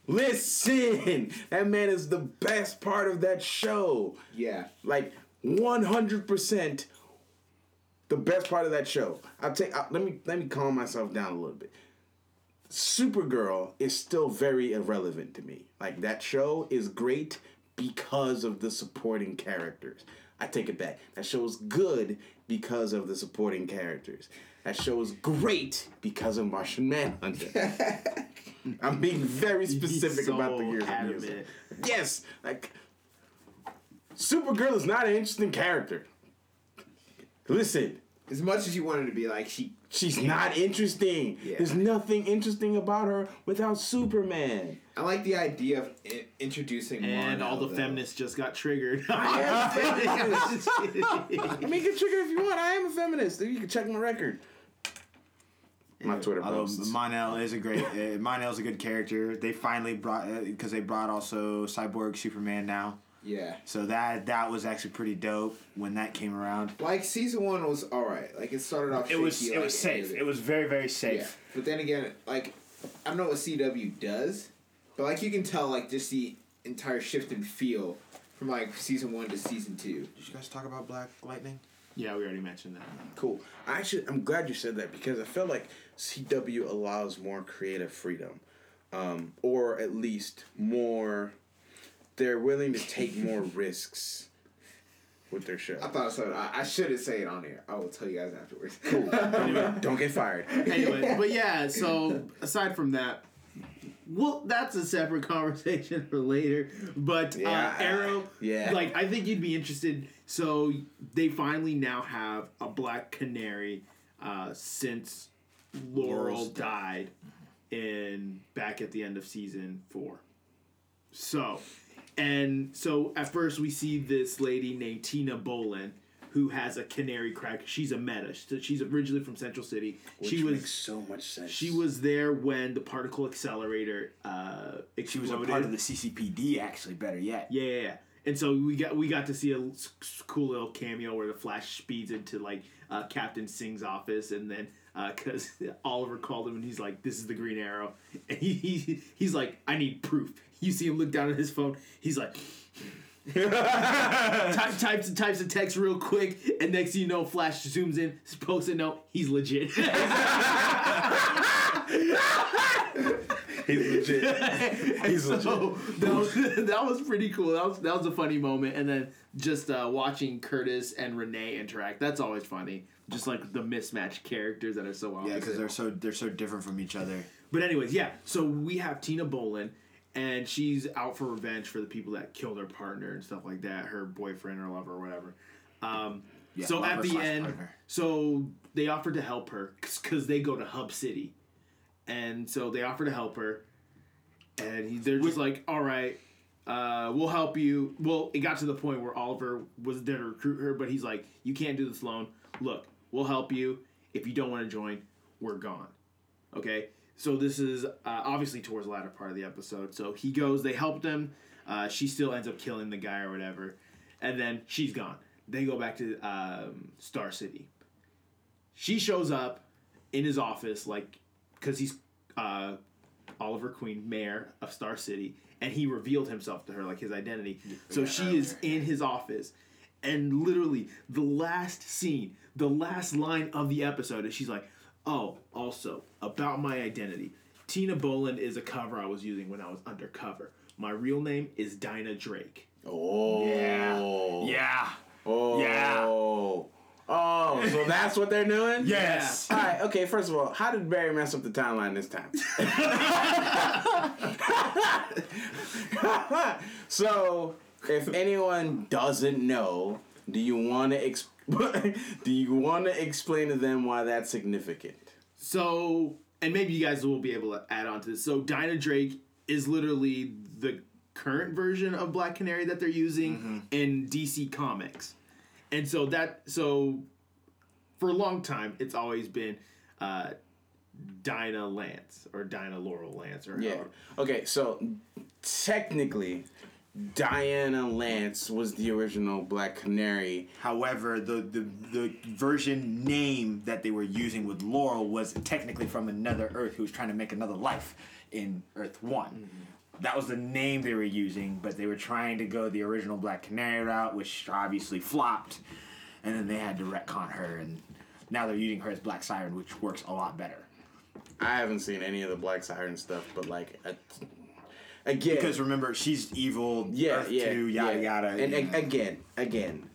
listen, that man is the best part of that show. Yeah. Like 100 percent the best part of that show. I'll take. I, let me let me calm myself down a little bit. Supergirl is still very irrelevant to me. Like that show is great because of the supporting characters. I take it back. That show is good because of the supporting characters. That show is great because of Martian Manhunter. I'm being very specific so about the years. of music. Yes, like Supergirl is not an interesting character. Listen, As much as you wanted to be like, she. she's not interesting. Yeah. There's nothing interesting about her without Superman. I like the idea of I- introducing And Mon-El, all the though. feminists just got triggered. I mean, you can trigger if you want. I am a feminist. You can check my record. My Twitter Although posts. Mon-El is a great, uh, Mon-El's a good character. They finally brought because they brought also Cyborg Superman now, Yeah. so that that was actually pretty dope when that came around. Like season one was all right. Like it started off. It was shaky, it like, was safe. It was very very Yeah, safe. but then again, like I don't know what CW does, but like you can tell, like just the entire shift in feel from like season one to season two. Did you guys talk about Black Lightning? yeah, we already mentioned that. Cool. I actually, I'm glad you said that because I felt like CW allows more creative freedom, um, or at least more. They're willing to take more risks with their show. I thought so. I, I shouldn't say it on air. I will tell you guys afterwards. Don't, don't get fired. Anyway, but yeah, so aside from that, well, that's a separate conversation for later. But Yeah. uh, Arrow, Yeah. like I think you'd be interested. So they finally now have a Black Canary uh, since Laurel Laurel's died in back at the end of season four. So, and so at first we see this lady named Tina Boland who has a canary crack. She's a meta. So She's originally from Central City. Which she was makes so much sense. she was there when the particle accelerator uh, exploded. She was a part of the CCPD. Actually, better yet. Yeah, yeah, yeah. And so we got we got to see a cool little cameo where the Flash speeds into like uh, Captain Singh's office, and then because Oliver called him and he's like, "This is the Green Arrow," and he, he he's like, "I need proof." You see him look down at his phone. He's like, Ty- types and types of text real quick, and next thing you know, Flash zooms in, posts a note. He's legit. He's legit. He's legit. so that was that was pretty cool. That was that was a funny moment, and then just uh, watching Curtis and Renee interact. That's always funny. Just like the mismatched characters that are so Yeah, because they're so they're so different from each other. But anyways, yeah. So we have Tina Boland, and she's out for revenge for the people that killed her partner and stuff like that, her boyfriend or lover or whatever. Um, Yeah, so at the end, partner. so they offer to help her because they go to Hub City, and so they offer to help her, and he, they're just like, "All right, uh, we'll help you." Well, it got to the point where Oliver was there to recruit her, but he's like, "You can't do this alone. Look, we'll help you. If you don't want to join, we're gone." Okay, so this is uh, obviously towards the latter part of the episode. So he goes, they helped him. Uh, she still ends up killing the guy or whatever, and then she's gone. They go back to um, Star City. She shows up in his office, like, because he's uh, Oliver Queen, mayor of Star City, and he revealed himself to her, like his identity. So she is in his office, and literally the last scene, the last line of the episode is she's like, "Oh, also about my identity. Tina Boland is a cover I was using when I was undercover. My real name is Dinah Drake." Oh. Yeah. Yeah. Oh. Yeah. Oh, so that's what they're doing? Yes. All right, okay, first of all, how did Barry mess up the timeline this time? so, if anyone doesn't know, do you want to ex- do you want to explain to them why that's significant? So, and maybe you guys will be able to add on to this. So, Dinah Drake is literally the current version of Black Canary that they're using in DC Comics. And so that so for a long time it's always been uh Dinah Lance or Dinah Laurel Lance or Yeah. however- Okay, so technically, Dinah Lance was the original Black Canary. However, the, the the version name that they were using with Laurel was technically from another Earth who was trying to make another life in Earth One. That was the name they were using, but they were trying to go the original Black Canary route, which obviously flopped, and then they had to retcon her, and now they're using her as Black Siren, which works a lot better. I haven't seen any of the Black Siren stuff, but like, uh, again, Because remember, she's evil. yeah, Earth yeah, Two, yada yeah. yada. And a- again, again,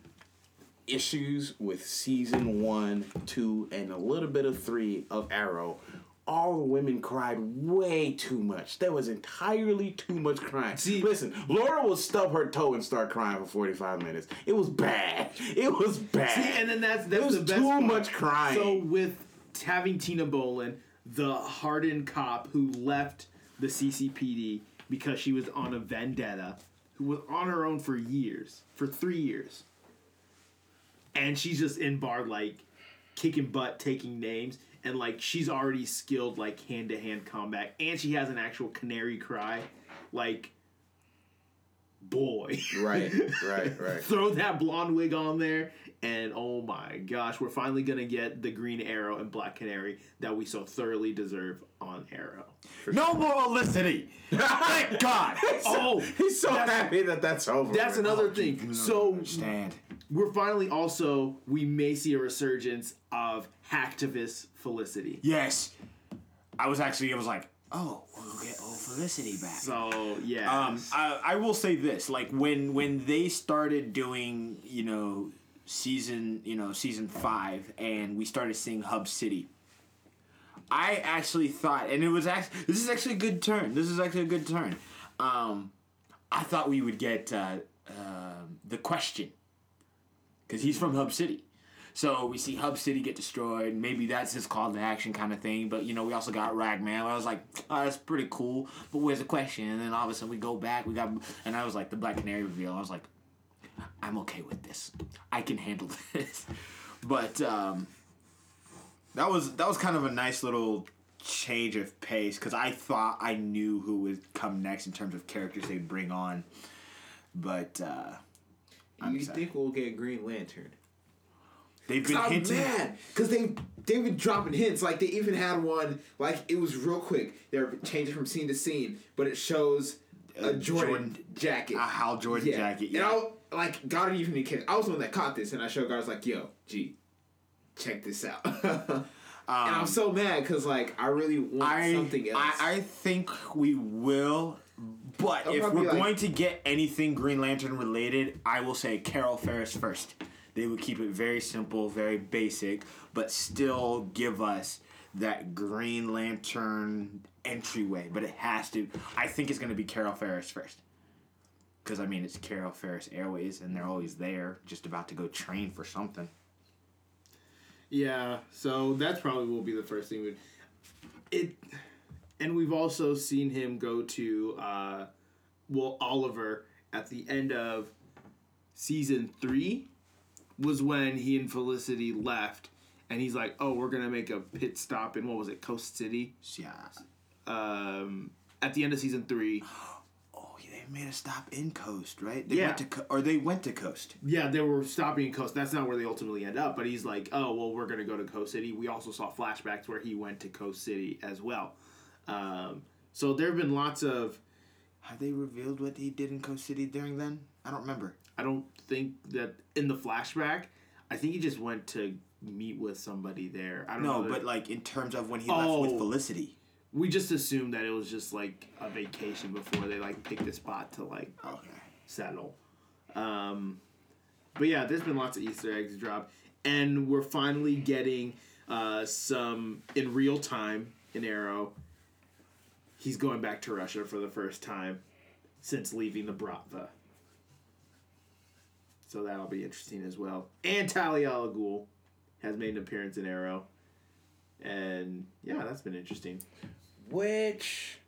issues with season one, two, and a little bit of three of Arrow. All the women cried way too much. There was entirely too much crying. See- listen, Laura will stub her toe and start crying for forty five minutes. It was bad. It was bad. See, and then that's that's it was the best too part. much crying. So with having Tina Boland, the hardened cop who left the CCPD because she was on a vendetta, who was on her own for years, for three years, and she's just in bar like kicking butt, taking names, and like she's already skilled like hand to hand combat, and she has an actual canary cry, like. Boy, right, right, right. throw that blonde wig on there, and oh my gosh, we're finally gonna get the Green Arrow and Black Canary that we so thoroughly deserve on Arrow. no more Olicity! Thank God! Oh, He's so happy that that's over. That's with. another thing. So Understand. we're finally also we may see a resurgence of hacktivist Felicity. Yes. I was actually, I was like, oh, we'll get old Felicity back. So yeah, um, I, I will say this: like when when they started doing, you know, season, you know, season five, and we started seeing Hub City. I actually thought, and it was actually this is actually a good turn. This is actually a good turn. Um, I thought we would get uh, um the question because he's from Hub City. So we see Hub City get destroyed. Maybe that's his call to action kind of thing. But you know, we also got Ragman. I was like, oh, that's pretty cool. But where's the question? And then all of a sudden we go back. We got, and I was like, the Black Canary reveal. I was like, I'm okay with this. I can handle this. But um, that was that was kind of a nice little change of pace because I thought I knew who would come next in terms of characters they'd bring on. But uh, I'm you excited. think we'll get Green Lantern? they've been I'm hinting. mad because they they've been dropping hints. Like they even had one like it was real quick. They're changing from scene to scene, but it shows a Jordan, jacket. a Hal Jordan yeah. jacket. Yeah. Like Goddard even kid. I was the one that caught this, and I showed Goddard like, "Yo, G, check this out." and I'm so mad because like I really want Um, I, something else. I I think we will, but I'll if we're like- going to get anything Green Lantern related, I will say Carol Ferris first. They would keep it very simple, very basic, but still give us that Green Lantern entryway. But it has to. I think it's going to be Carol Ferris first. Because I mean, it's Carol Ferris Airways, and they're always there, just about to go train for something. Yeah, so that's probably will be the first thing we it and we've also seen him go to uh well Oliver at the end of season 3 was when he and Felicity left and he's like, "Oh, we're going to make a pit stop in what was it? Coast City?" Yeah. Um at the end of season 3. Oh, they made a stop in Coast, right? They Yeah. went to Co- or they went to Coast. Yeah, they were stopping in Coast. That's not where they ultimately end up. But he's like, oh, well, we're going to go to Coast City. We also saw flashbacks where he went to Coast City as well. Um, so there have been lots of. Have they revealed what he did in Coast City during then? I don't remember. I don't think that in the flashback, I think he just went to meet with somebody there. I don't No, know. but like in terms of when he left with Oh. Felicity. We just assumed that it was just like a vacation before they like picked a spot to like Okay. settle. Um, but yeah, there's been lots of Easter eggs dropped, and we're finally getting uh, some in real time in Arrow. He's going back to Russia for the first time since leaving the Bratva. So that'll be interesting as well. And Talia al Ghul has made an appearance in Arrow. And yeah, that's been interesting. Which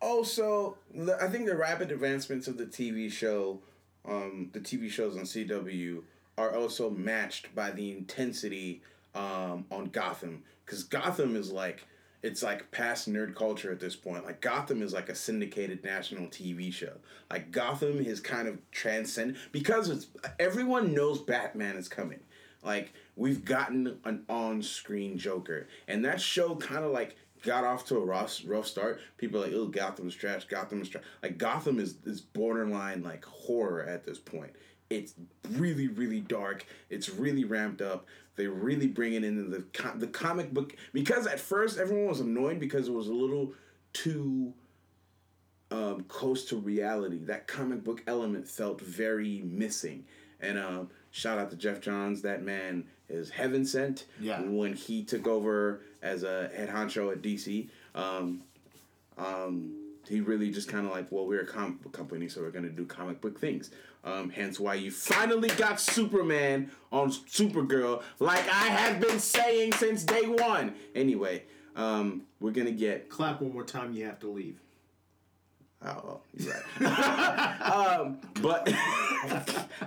also, I think the rapid advancements of the TV show, um, the TV shows on CW, are also matched by the intensity um, on Gotham. Because Gotham is like, it's like past nerd culture at this point. Like Gotham is like a syndicated national TV show. Like Gotham is kind of transcend because it's everyone knows Batman is coming. Like we've gotten an on-screen Joker, and that show kind of like got off to a rough, rough start. People are like, "Oh, Gotham is trash. Gotham is trash." Like Gotham is is borderline like horror at this point. It's really, really dark. It's really ramped up. They really bring it into the the comic book because at first everyone was annoyed because it was a little too um, close to reality. That comic book element felt very missing. And um, shout out to Geoff Johns. That man is heaven sent. Yeah. When he took over as a head honcho at DC, um, um, he really just kind of like, well, we're a comic book company, so we're gonna do comic book things. Um, hence why you finally got Superman on Supergirl, like I have been saying since day one. Anyway, um, we're gonna get Clap one more time, you have to leave. Oh, well, you're right. um, but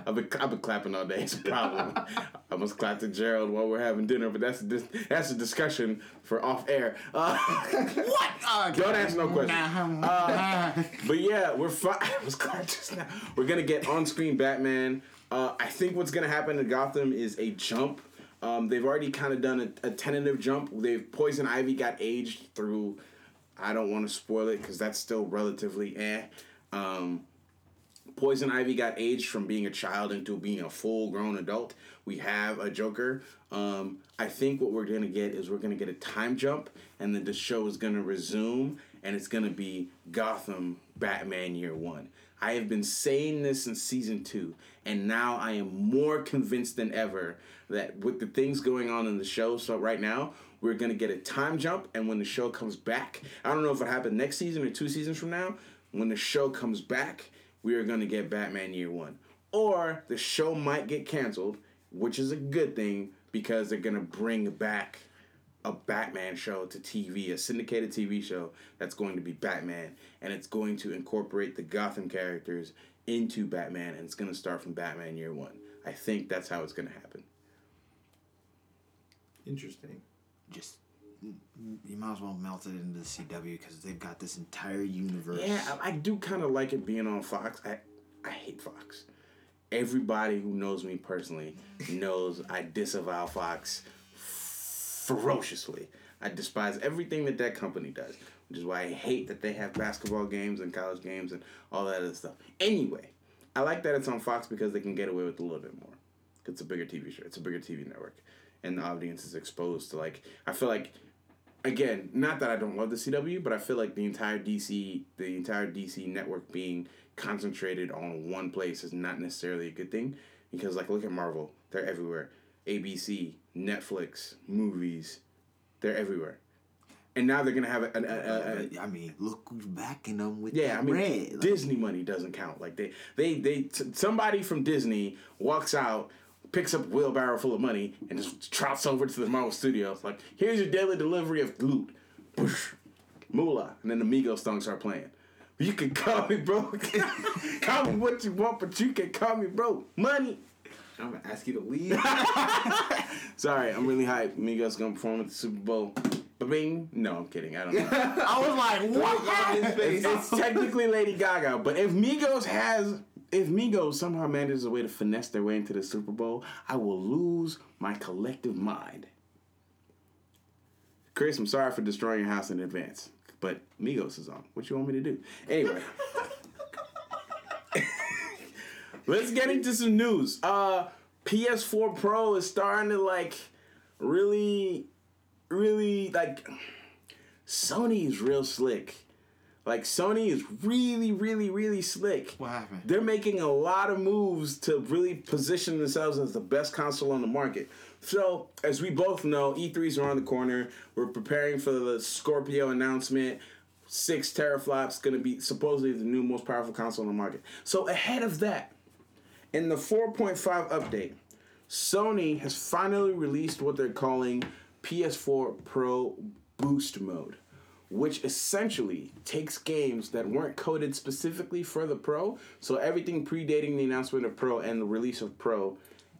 I've been I've been clapping all day. It's a problem. I must clap to Gerald while we're having dinner, but that's a dis- that's a discussion for off air. Uh, What? Uh, don't ask no questions. Uh, but yeah, we're fine. I was just now. We're gonna get on screen Batman. Uh, I think what's gonna happen in Gotham is a jump. Um, they've already kind of done a, a tentative jump. They've Poison Ivy got aged through. I don't want to spoil it because that's still relatively eh. Um, Poison Ivy got aged from being a child into being a full grown adult. We have a Joker. Um, I think what we're gonna get is we're gonna get a time jump, and then the show is gonna resume, and it's gonna be Gotham Batman Year One. I have been saying this since season two, and now I am more convinced than ever that with the things going on in the show, so right now we're gonna get a time jump, and when the show comes back, I don't know if it happened next season or two seasons from now. When the show comes back, we are gonna get Batman Year One, or the show might get canceled, which is a good thing because they're gonna bring back a Batman show to TV, a syndicated TV show that's going to be Batman, and it's going to incorporate the Gotham characters into Batman, and it's going to start from Batman Year One. I think that's how it's going to happen. Interesting. Just you might as well melt it into the CW because they've got this entire universe. Yeah, I, do kind of like it being on Fox. I I hate Fox. Everybody who knows me personally knows I disavow Fox ferociously. I despise everything that that company does, which is why I hate that they have basketball games and college games and all that other stuff. Anyway, I like that it's on Fox because they can get away with a little bit more. It's a bigger TV show. It's a bigger TV network, and the audience is exposed to like. I feel like, again, not that I don't love the CW, but I feel like the entire DC, the entire DC network being concentrated on one place is not necessarily a good thing because like look at Marvel, they're everywhere. ABC, Netflix, movies, they're everywhere. And now they're gonna have a, a, a, a, I mean, look who's backing them with yeah, I mean, red. Disney money doesn't count. Like they, they, they. T- somebody from Disney walks out, picks up a wheelbarrow full of money, and just trots over to the Marvel Studios. Like, here's your daily delivery of loot, Boosh, moolah, and then the Migos song start playing. You can call me broke, call me what you want, but you can call me broke. Money. I'm gonna ask you to leave. Sorry, I'm really hyped. Migos gonna perform at the Super Bowl. Bing. No, I'm kidding. I don't know. I was like, what? it's, it's technically Lady Gaga, but if Migos has, if Migos somehow manages a way to finesse their way into the Super Bowl, I will lose my collective mind. Chris, I'm sorry for destroying your house in advance, but Migos is on. What you want me to do? Anyway. Let's get into some news. Uh PS4 Pro is starting to like really really like Sony's real slick. Like Sony is really, really, really slick. What happened? They're making a lot of moves to really position themselves as the best console on the market. So, as we both know, E3's around the corner. We're preparing for the Scorpio announcement. Six teraflops going to be supposedly the new most powerful console on the market. So, ahead of that, in the 4.5 update, Sony has finally released what they're calling PS4 Pro Boost Mode, which essentially takes games that weren't coded specifically for the Pro, so everything predating the announcement of Pro and the release of Pro,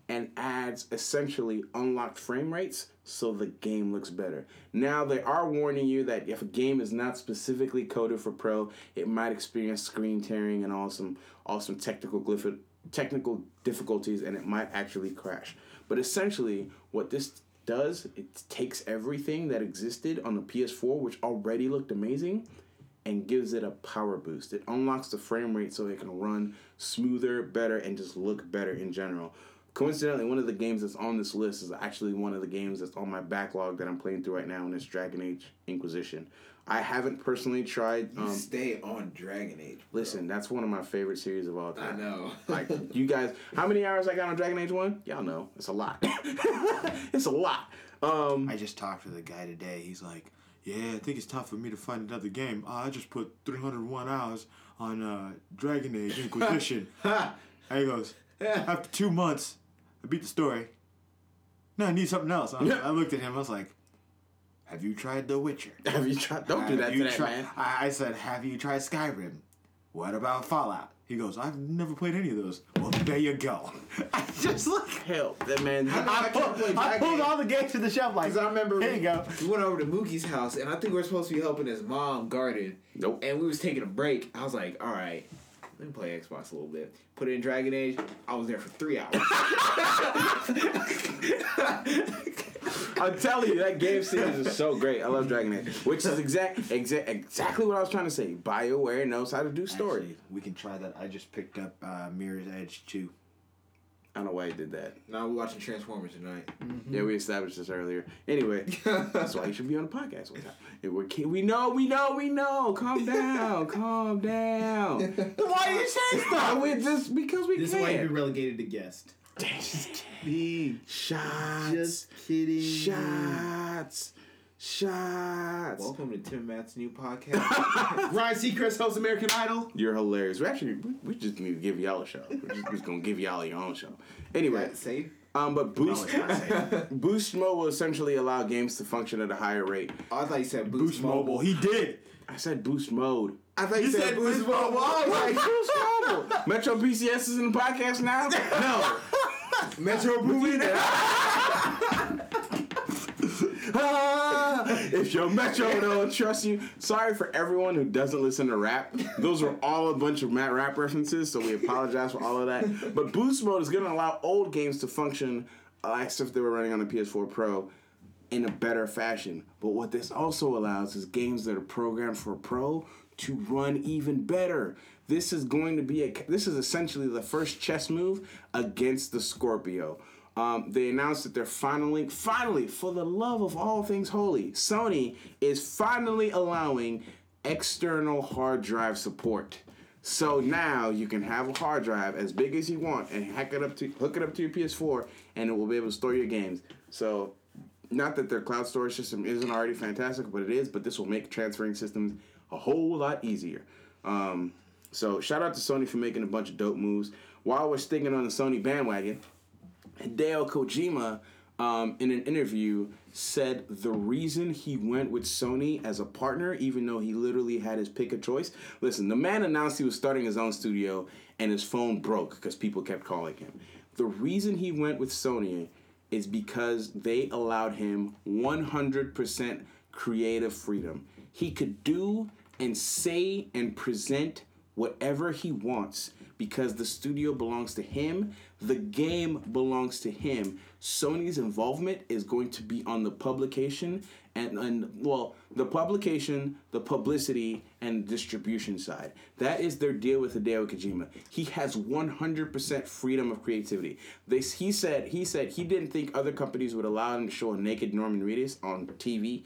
and adds essentially unlocked frame rates so the game looks better. Now, they are warning you that if a game is not specifically coded for Pro, it might experience screen tearing and awesome, awesome technical glyph- technical difficulties, and it might actually crash. But essentially, what this does, it takes everything that existed on the PS4, which already looked amazing, and gives it a power boost. It unlocks the frame rate so it can run smoother, better, and just look better in general. Coincidentally, one of the games that's on this list is actually one of the games that's on my backlog that I'm playing through right now, and it's Dragon Age Inquisition. I haven't personally tried. Um, Stay on Dragon Age. bro. listen, that's one of my favorite series of all time. I know. Like you guys, how many hours I got on Dragon Age One? Y'all know it's a lot. it's a lot. Um, I just talked to the guy today. He's like, "Yeah, I think it's time for me to find another game. Uh, I just put 301 hours on uh, Dragon Age Inquisition." and he goes, "After two months, I beat the story. No, I need something else." I, I looked at him. I was like, "Have you tried The Witcher?" have you tried? Don't do that to that tried- man. I, I said, "Have you tried Skyrim?" What about Fallout? He goes, "I've never played any of those." Well, there you go. I just look. Hell, that man. I I, pulled, I pulled all the games to the shelf like, Because I remember Here you go. we went over to Mookie's house, and I think we were supposed to be helping his mom garden. Nope. And we was taking a break. I was like, all right, let me play Xbox a little bit. Put it in Dragon Age. I was there for three hours. I'm telling you, that game series is so great. I love Dragon Age, which is exact, exact, exactly what I was trying to say. Bioware knows how to do story. Actually, we can try that. I just picked up uh, Mirror's Edge 2. I don't know why he did that. now we're watching Transformers tonight. Yeah, we established this earlier. Anyway, that's why you should be on the podcast one time. We're, ki- we know, we know, we know. Calm down, calm down. Why do you say Stop with just because we This is why you've been relegated to guest. Just kidding. Shots. Just kidding. Shots. Shots. Welcome to Tim Matt's new podcast. Ryan Seacrest hosts American Idol. You're hilarious. We actually, we, we just need to give y'all a show. We're just, just gonna give y'all your own show. Anyway, That safe? um, but boost boost mode will essentially allow games to function at a higher rate. Oh, I thought you said Boost, Boost Mobile. He did. I said boost mode. I thought you, You said, Boost Mobile. I was Like boost mobile. Metro PCS is in the podcast now. No. Metro Boomin. Ah, if your Metro don't trust you, sorry for everyone who doesn't listen to rap. Those were all a bunch of Matt rap references, so we apologize for all of that. But boost mode is going to allow old games to function like stuff they were running on the PS4 Pro in a better fashion. But what this also allows is games that are programmed for a pro to run even better. This is going to be a this is essentially the first chess move against the Scorpio. Um, they announced that they're finally, finally, for the love of all things holy, Sony is finally allowing external hard drive support. So now you can have a hard drive as big as you want and hack it up to hook it up to your PS4 and it will be able to store your games. So not that their cloud storage system isn't already fantastic, but it is. But this will make transferring systems a whole lot easier. Um, so shout out to Sony for making a bunch of dope moves. While we're sticking on the Sony bandwagon, Hideo Kojima, um, in an interview, said the reason he went with Sony as a partner, even though he literally had his pick of choice. Listen, the man announced he was starting his own studio, and his phone broke because people kept calling him. The reason he went with Sony is because they allowed him 100% creative freedom. He could do and say and present whatever he wants because the studio belongs to him, the game belongs to him. Sony's involvement is going to be on the publication and, and well, the publication, the publicity, and distribution side. That is their deal with Hideo Kojima. He has 100% freedom of creativity. They, he said he said he didn't think other companies would allow him to show a naked Norman Reedus on TV,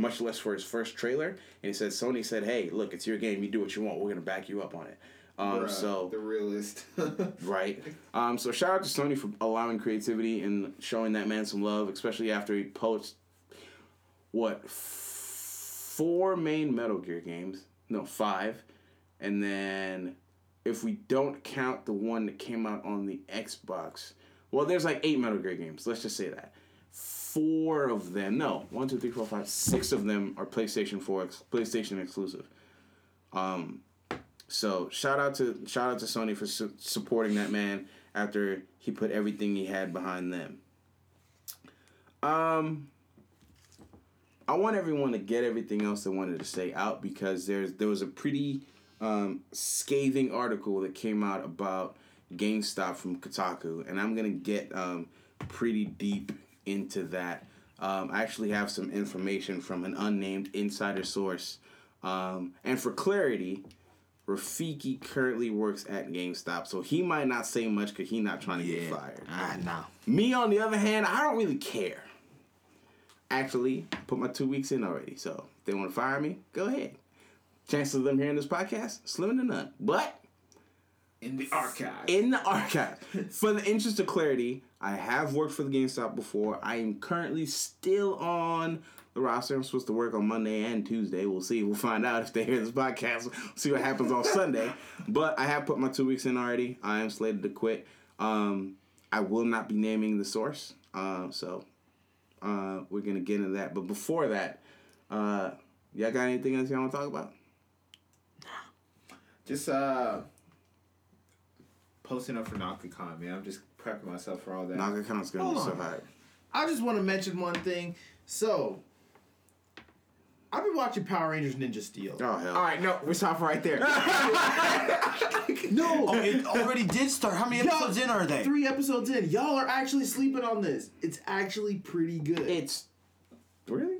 much less for his first trailer. And he said Sony said, "Hey, look, it's your game. You do what you want. We're gonna back you up on it." Um, Bruh, so the realist. right. Um, so shout out to Sony for allowing creativity and showing that man some love, especially after he posts what f- four main Metal Gear games? No, five, and then if we don't count the one that came out on the Xbox, well, there's like eight Metal Gear games. Let's just say that. Four of them, no, one, two, three, four, five, six of them are PlayStation Four, ex- PlayStation exclusive. Um, so shout out to shout out to Sony for su- supporting that man after he put everything he had behind them. Um, I want everyone to get everything else they wanted to say out because there's there was a pretty um, scathing article that came out about GameStop from Kotaku, and I'm gonna get um, pretty deep into that. Um, I actually have some information from an unnamed insider source, um, and for clarity, Rafiki currently works at GameStop, so he might not say much because he's not trying to get fired. Ah, no. Me, on the other hand, I don't really care. Actually, put my two weeks in already, so if they want to fire me, go ahead. Chances of them hearing this podcast, slim to none. But In the archive. in the archive, for the interest of clarity, I have worked for the GameStop before. I am currently still on the roster. I'm supposed to work on Monday and Tuesday. We'll see. We'll find out if they hear this podcast. see what happens on Sunday. But I have put my two weeks in already. I am slated to quit. Um, I will not be naming the source. Uh, so uh, we're gonna get into that. But before that, uh, y'all got anything else y'all want to talk about? Just uh posting up for NakaCon, man. I'm just prepping myself for all that. NakaCon's gonna be so on. hot. I just want to mention one thing. So, I've been watching Power Rangers Ninja Steel. Oh hell! all right, no, we're stopping right there. No, Oh, it already did start. How many Y'all- episodes in are they? Three episodes in, y'all are actually sleeping on this. It's actually pretty good. It's really.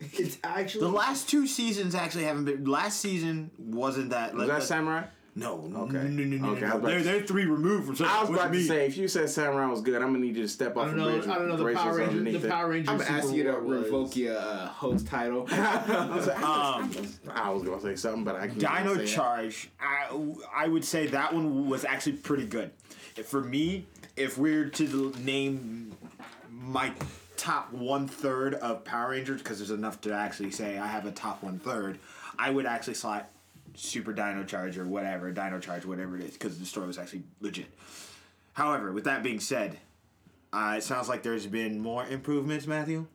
it's actually The last two seasons actually haven't been. Last season wasn't that. Was that Samurai? No, no, Okay. no, no, no, no. Okay, no. They're they're three removed from. I was about to say, if you said Sam Samurai was good, I'm gonna need you to step I off don't the know. bridge. I don't know the brace Power yourself Rangers. The. Power Rangers. I'm gonna ask you to War revoke your uh, host title. I was, like, Um, I was gonna say something, but I can't. Dino say it. Charge, I, I would say that one was actually pretty good. If- For me, if we're to name my top one third of Power Rangers, because there's enough to actually say I have a top one third, I would actually slot Super Dino Charge or whatever, Dino Charge, whatever it is, because the story was actually legit. However, with that being said, uh, it sounds like there's been more improvements, Matthew.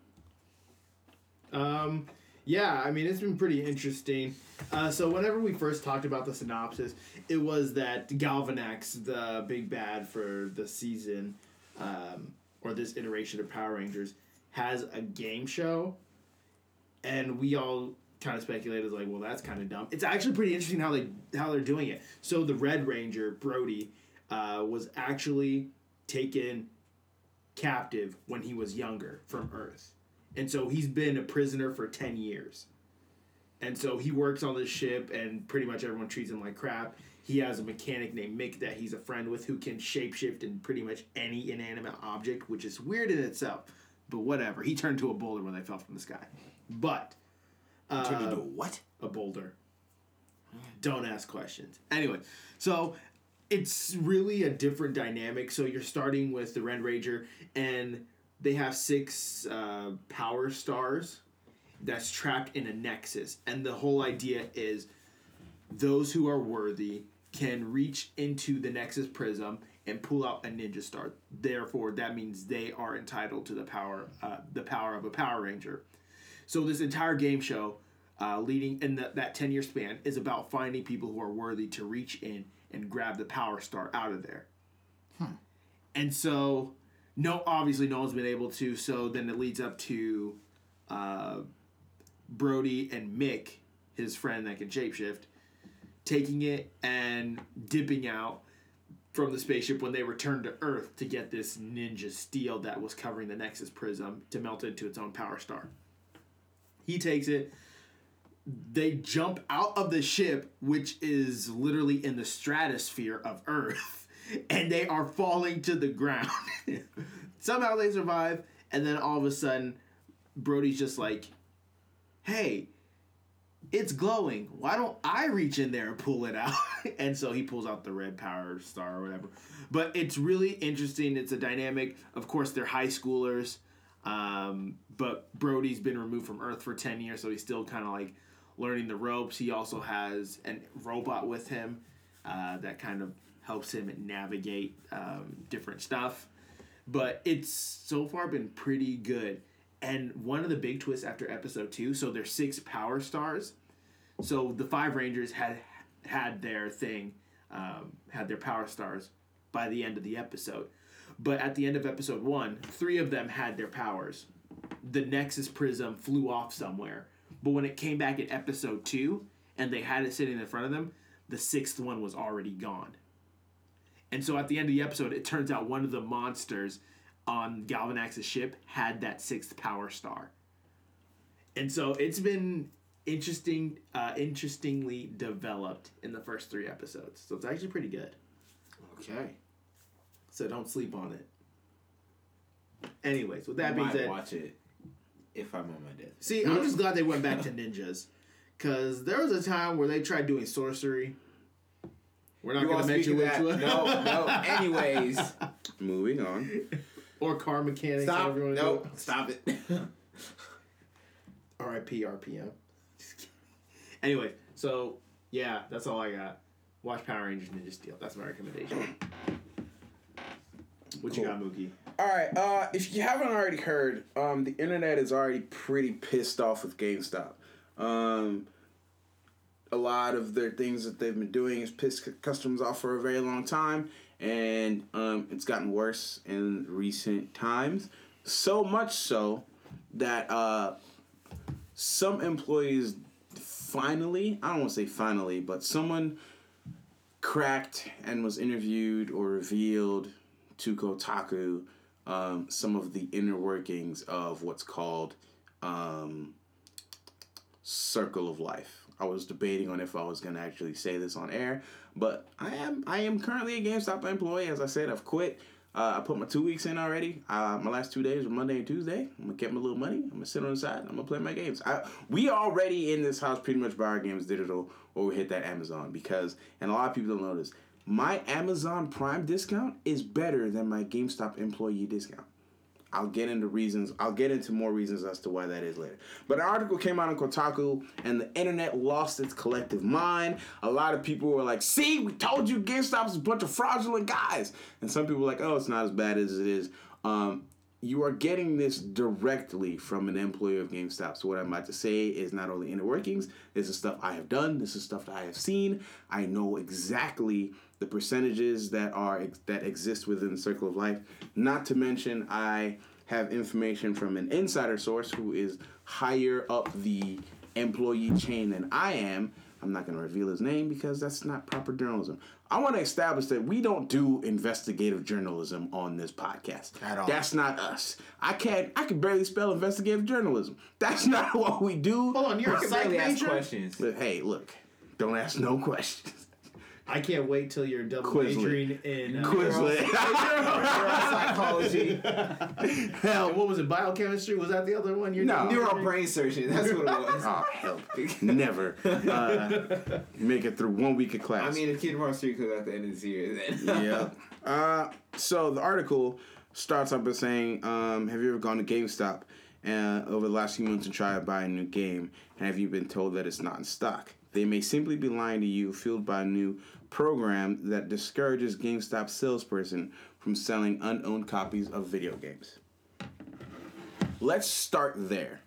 Um, yeah, I mean it's been pretty interesting. Uh, so whenever we first talked about the synopsis, it was that Galvanax, the big bad for the season, um, or this iteration of Power Rangers, has a game show, and we all kind of speculated like, well, that's kind of dumb. It's actually pretty interesting how they how they're doing it. So the Red Ranger Brody uh, was actually taken captive when he was younger from Earth and so he's been a prisoner for ten years. And so he works on this ship, and pretty much everyone treats him like crap. He has a mechanic named Mick that he's a friend with who can shapeshift in pretty much any inanimate object, which is weird in itself. But whatever. He turned to a boulder when they fell from the sky. But Turned into a what? a boulder. Don't ask questions. Anyway, so it's really a different dynamic. So you're starting with the Red Ranger, and they have six uh, power stars that's trapped in a nexus. And the whole idea is those who are worthy can reach into the nexus prism and pull out a ninja star. Therefore, that means they are entitled to the power, uh, the power of a Power Ranger. So this entire game show, uh, leading in the, that ten year span, is about finding people who are worthy to reach in and grab the Power Star out of there. And so, no, obviously, no one's been able to. So then it leads up to uh, Brody and Mick, his friend that can shapeshift, taking it and dipping out from the spaceship when they return to Earth to get this ninja steel that was covering the Nexus prism to melt it into its own power star. He takes it. They jump out of the ship, which is literally in the stratosphere of Earth, and they are falling to the ground. Somehow they survive, and then all of a sudden, Brody's just like, hey, it's glowing. Why don't I reach in there and pull it out? and so he pulls out the red power star or whatever. But it's really interesting. It's a dynamic. Of course, they're high schoolers. Um, but Brody's been removed from Earth for 10 years, so he's still kind of like learning the ropes. He also has a robot with him uh, that kind of helps him navigate um, different stuff. But it's so far been pretty good. And one of the big twists after episode two, so there's six power stars. So the five Rangers had had their thing, um, had their power stars by the end of the episode. But at the end of episode one, three of them had their powers. The Nexus Prism flew off somewhere. But when it came back in episode two and they had it sitting in front of them, the sixth one was already gone. And so at the end of the episode, it turns out one of the monsters on Galvanax's ship had that sixth power star. And so it's been interesting, uh, interestingly developed in the first three episodes. So it's actually pretty good. Okay. So don't sleep on it. Anyways, with that I being might said, watch it if I'm on my death. see, I'm just glad they went back to ninjas, because there was a time where they tried doing sorcery. We're not You going all to mention speak which one. that? No, no. Anyways, moving on. or car mechanics. Stop. however you wanna No, do it. stop it. R.I.P. RPM. Just kidding. Anyway, so yeah, that's all I got. Watch Power Rangers Ninja Steel. That's my recommendation. What you got, Mookie? All right. Uh, if you haven't already heard, um, the internet is already pretty pissed off with GameStop. Um, a lot of their things that they've been doing is pissed customers off for a very long time, and um, it's gotten worse in recent times. So much so that uh, some employees finally, I don't want to say finally, but someone cracked and was interviewed or revealed to Kotaku um, some of the inner workings of what's called um, circle of life. I was debating on if I was going to actually say this on air, but I am I am currently a GameStop employee. As I said, I've quit. Uh, I put my two weeks in already. Uh, my last two days were Monday and Tuesday. I'm gonna get my little money. I'm gonna sit on the side. I'm gonna play my games. I, we already in this house pretty much buy our games digital or we hit that Amazon because, and a lot of people don't this. My Amazon Prime discount is better than my GameStop employee discount. I'll get into reasons. I'll get into more reasons as to why that is later. But an article came out on Kotaku, and the internet lost its collective mind. A lot of people were like, "See, we told you, GameStop's a bunch of fraudulent guys." And some people were like, "Oh, it's not as bad as it is." Um, you are getting this directly from an employee of GameStop. So what I'm about to say is not only inner workings. This is stuff I have done. This is stuff that I have seen. I know exactly the percentages that are that exist within the circle of life. Not to mention, I have information from an insider source who is higher up the employee chain than I am I'm not going to reveal his name because that's not proper journalism. I want to establish that we don't do investigative journalism on this podcast. At all. That's not us. I can't. I can barely spell investigative journalism. That's not what we do. Hold on, you're a psych major. questions. But hey, look, don't ask no questions. I can't wait till you're double Quizlet. majoring in uh, Quizlet. Psychology, Hell, What was it? Biochemistry? Was that the other one? You're No. neural brain surgeon. That's what it was. Oh hell, never uh, make it through one week of class. I mean, if Kid Rock Street comes at the end of this year, then yeah. Uh, so the article starts off by saying, um, "Have you ever gone to GameStop uh, over the last few months and tried to buy a new game, and have you been told that it's not in stock? They may simply be lying to you, fueled by a new program that discourages GameStop salesperson from selling unowned copies of video games." Let's start there.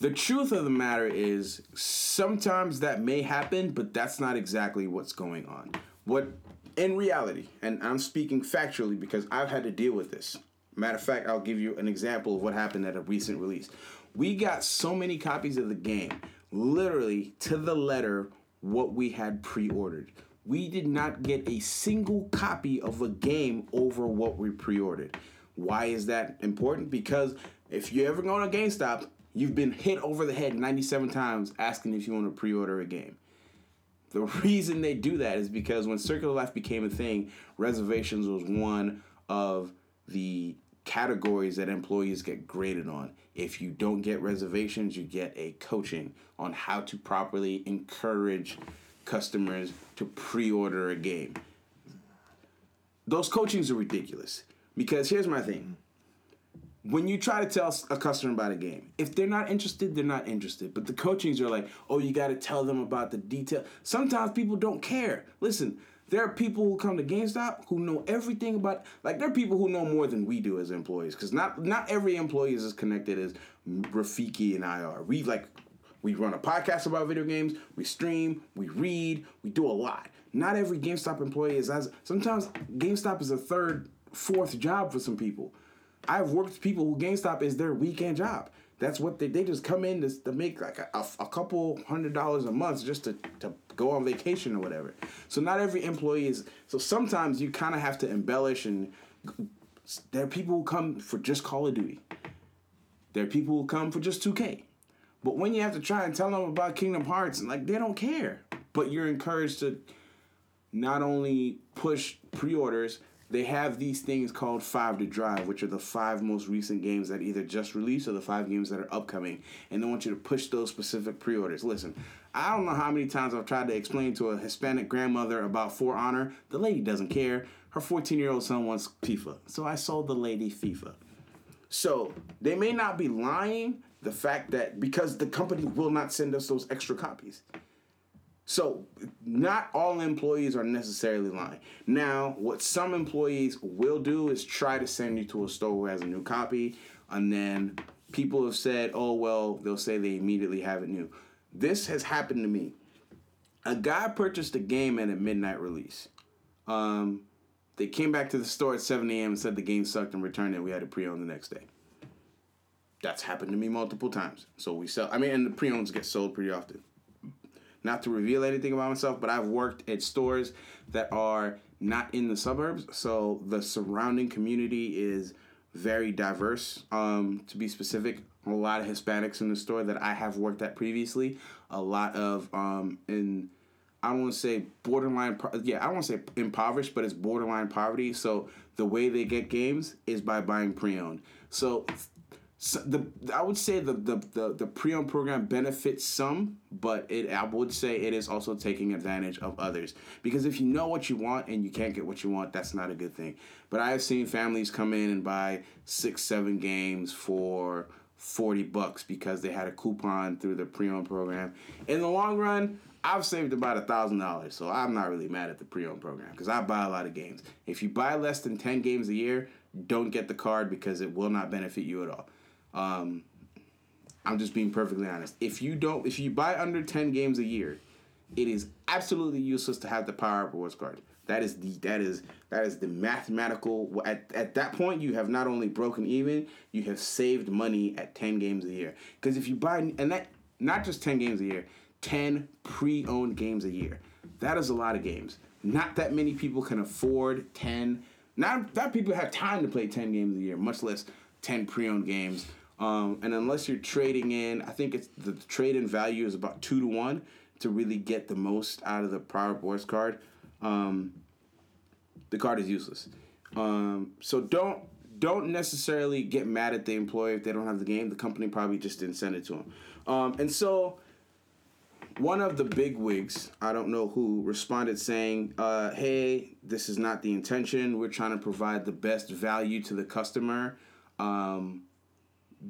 The truth of the matter is, sometimes that may happen, but that's not exactly what's going on. What, in reality, and I'm speaking factually because I've had to deal with this. Matter of fact, I'll give you an example of what happened at a recent release. We got so many copies of the game, literally to the letter, what we had pre ordered. We did not get a single copy of a game over what we pre ordered. Why is that important? Because if you ever go to GameStop, you've been hit over the head 97 times asking if you want to pre order a game. The reason they do that is because when Circle of Life became a thing, reservations was one of the categories that employees get graded on. If you don't get reservations, you get a coaching on how to properly encourage customers to pre order a game. Those coachings are ridiculous because here's my thing when you try to tell a customer about a game, if they're not interested, they're not interested. But the coachings are like, oh, you got to tell them about the detail. Sometimes people don't care. Listen, there are people who come to GameStop who know everything about. Like there are people who know more than we do as employees, because not not every employee is as connected as Rafiki and I are. We like we run a podcast about video games. We stream. We read. We do a lot. Not every GameStop employee is as. Sometimes GameStop is a third, fourth job for some people. I've worked with people who GameStop is their weekend job. That's what they, they just come in to, to make like a, a, couple hundred dollars a month just to, to go on vacation or whatever. So not every employee is. So sometimes you kind of have to embellish and there are people who come for just Call of Duty. There are people who come for just 2K. But when you have to try and tell them about Kingdom Hearts, and like they don't care. But you're encouraged to not only push pre-orders, they have these things called Five to Drive, which are the five most recent games that either just released or the five games that are upcoming. And they want you to push those specific pre-orders. Listen, I don't know how many times I've tried to explain to a Hispanic grandmother about For Honor. The lady doesn't care. Her 14-year-old son wants FIFA. So I sold the lady FIFA. So they may not be lying. The fact that because the company will not send us those extra copies. So not all employees are necessarily lying. Now, what some employees will do is try to send you to a store who has a new copy, and then people have said, "Oh well," they'll say they immediately have it new. This has happened to me. A guy purchased a game at a midnight release. Um, they came back to the store at 7 a.m. and said the game sucked and returned it. We had to pre-own the next day. That's happened to me multiple times. So we sell. I mean, and the pre-owns get sold pretty often. Not to reveal anything about myself, but I've worked at stores that are not in the suburbs, so the surrounding community is very diverse. Um, to be specific, a lot of Hispanics in the store that I have worked at previously. A lot of um, in I don't want to say borderline. Yeah, I don't want to say impoverished, but it's borderline poverty. So the way they get games is by buying pre-owned. So, so the I would say the the the, the pre-owned program benefits some, but it I would say it is also taking advantage of others because if you know what you want and you can't get what you want, that's not a good thing. But I have seen families come in and buy six, seven games for. 40 bucks because they had a coupon through the pre-owned program. In the long run, I've saved about a thousand dollars, so I'm not really mad at the pre-owned program because I buy a lot of games. If you buy less than 10 games a year, don't get the card because it will not benefit you at all. Um, I'm just being perfectly honest. If you don't, if you buy under 10 games a year, it is absolutely useless to have the power up rewards card. That is the that is that is the mathematical. At at that point, you have not only broken even, you have saved money at 10 games a year. Because if you buy and that not just 10 games a year, 10 pre-owned games a year. That is a lot of games. Not that many people can afford 10. Not that people have time to play 10 games a year, much less 10 pre-owned games. Um, and unless you're trading in, I think it's the trade-in value is about two to one to really get the most out of the Power Rewards card. Um, the card is useless. Um, so don't don't necessarily get mad at the employer if they don't have the game. The company probably just didn't send it to them. Um, and so one of the big wigs, I don't know who, responded saying, uh, "Hey, this is not the intention. We're trying to provide the best value to the customer." Um,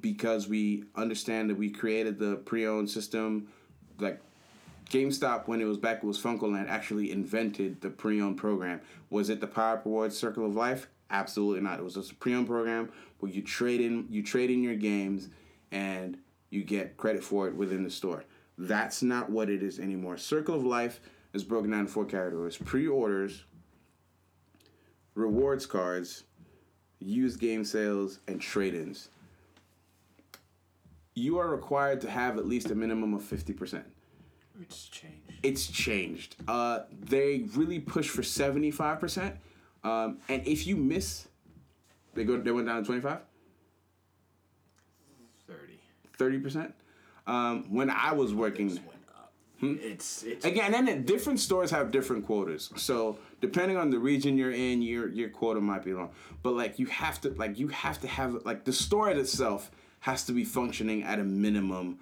because we understand that we created the pre-owned system like GameStop, when it was back, it was FuncoLand, actually invented the pre-owned program. Was it the Power Rewards Circle of Life? Absolutely not. It was just a pre-owned program where you trade in you trade in your games and you get credit for it within the store. That's not what it is anymore. Circle of Life is broken down into four categories: pre-orders, rewards cards, used game sales, and trade-ins. You are required to have at least a minimum of fifty percent It's changed. it's changed. Uh, they really push for seventy five percent, um, and if you miss, they go. They went down to 25 Thirty. 30 percent. Um, when I was working, up. It's it's again, and then different stores have different quotas. So depending on the region you're in, your your quota might be long. But like you have to like you have to have like the store itself has to be functioning at a minimum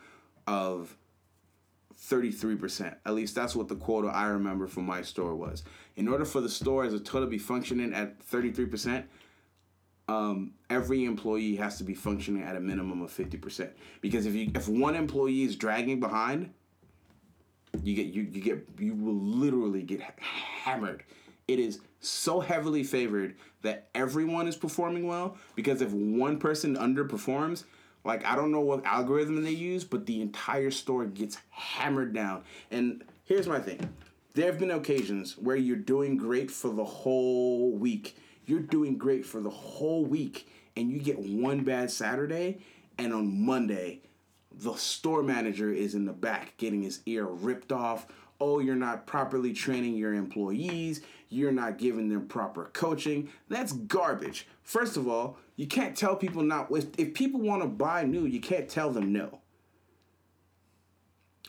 of 33%. At least that's what the quota I remember from my store was. In order for the store as a total to be functioning at 33%, um, every employee has to be functioning at a minimum of 50%. Because if you if one employee is dragging behind, you get you you get you will literally get hammered. It is so heavily favored that everyone is performing well because if one person underperforms, like I don't know what algorithm they use, but the entire store gets hammered down. And here's my thing. There have been occasions where you're doing great for the whole week. You're doing great for the whole week and you get one bad Saturday and on Monday the store manager is in the back getting his ear ripped off. Oh, you're not properly training your employees. You're not giving them proper coaching. That's garbage. First of all, you can't tell people not. If, if people want to buy new, you can't tell them no.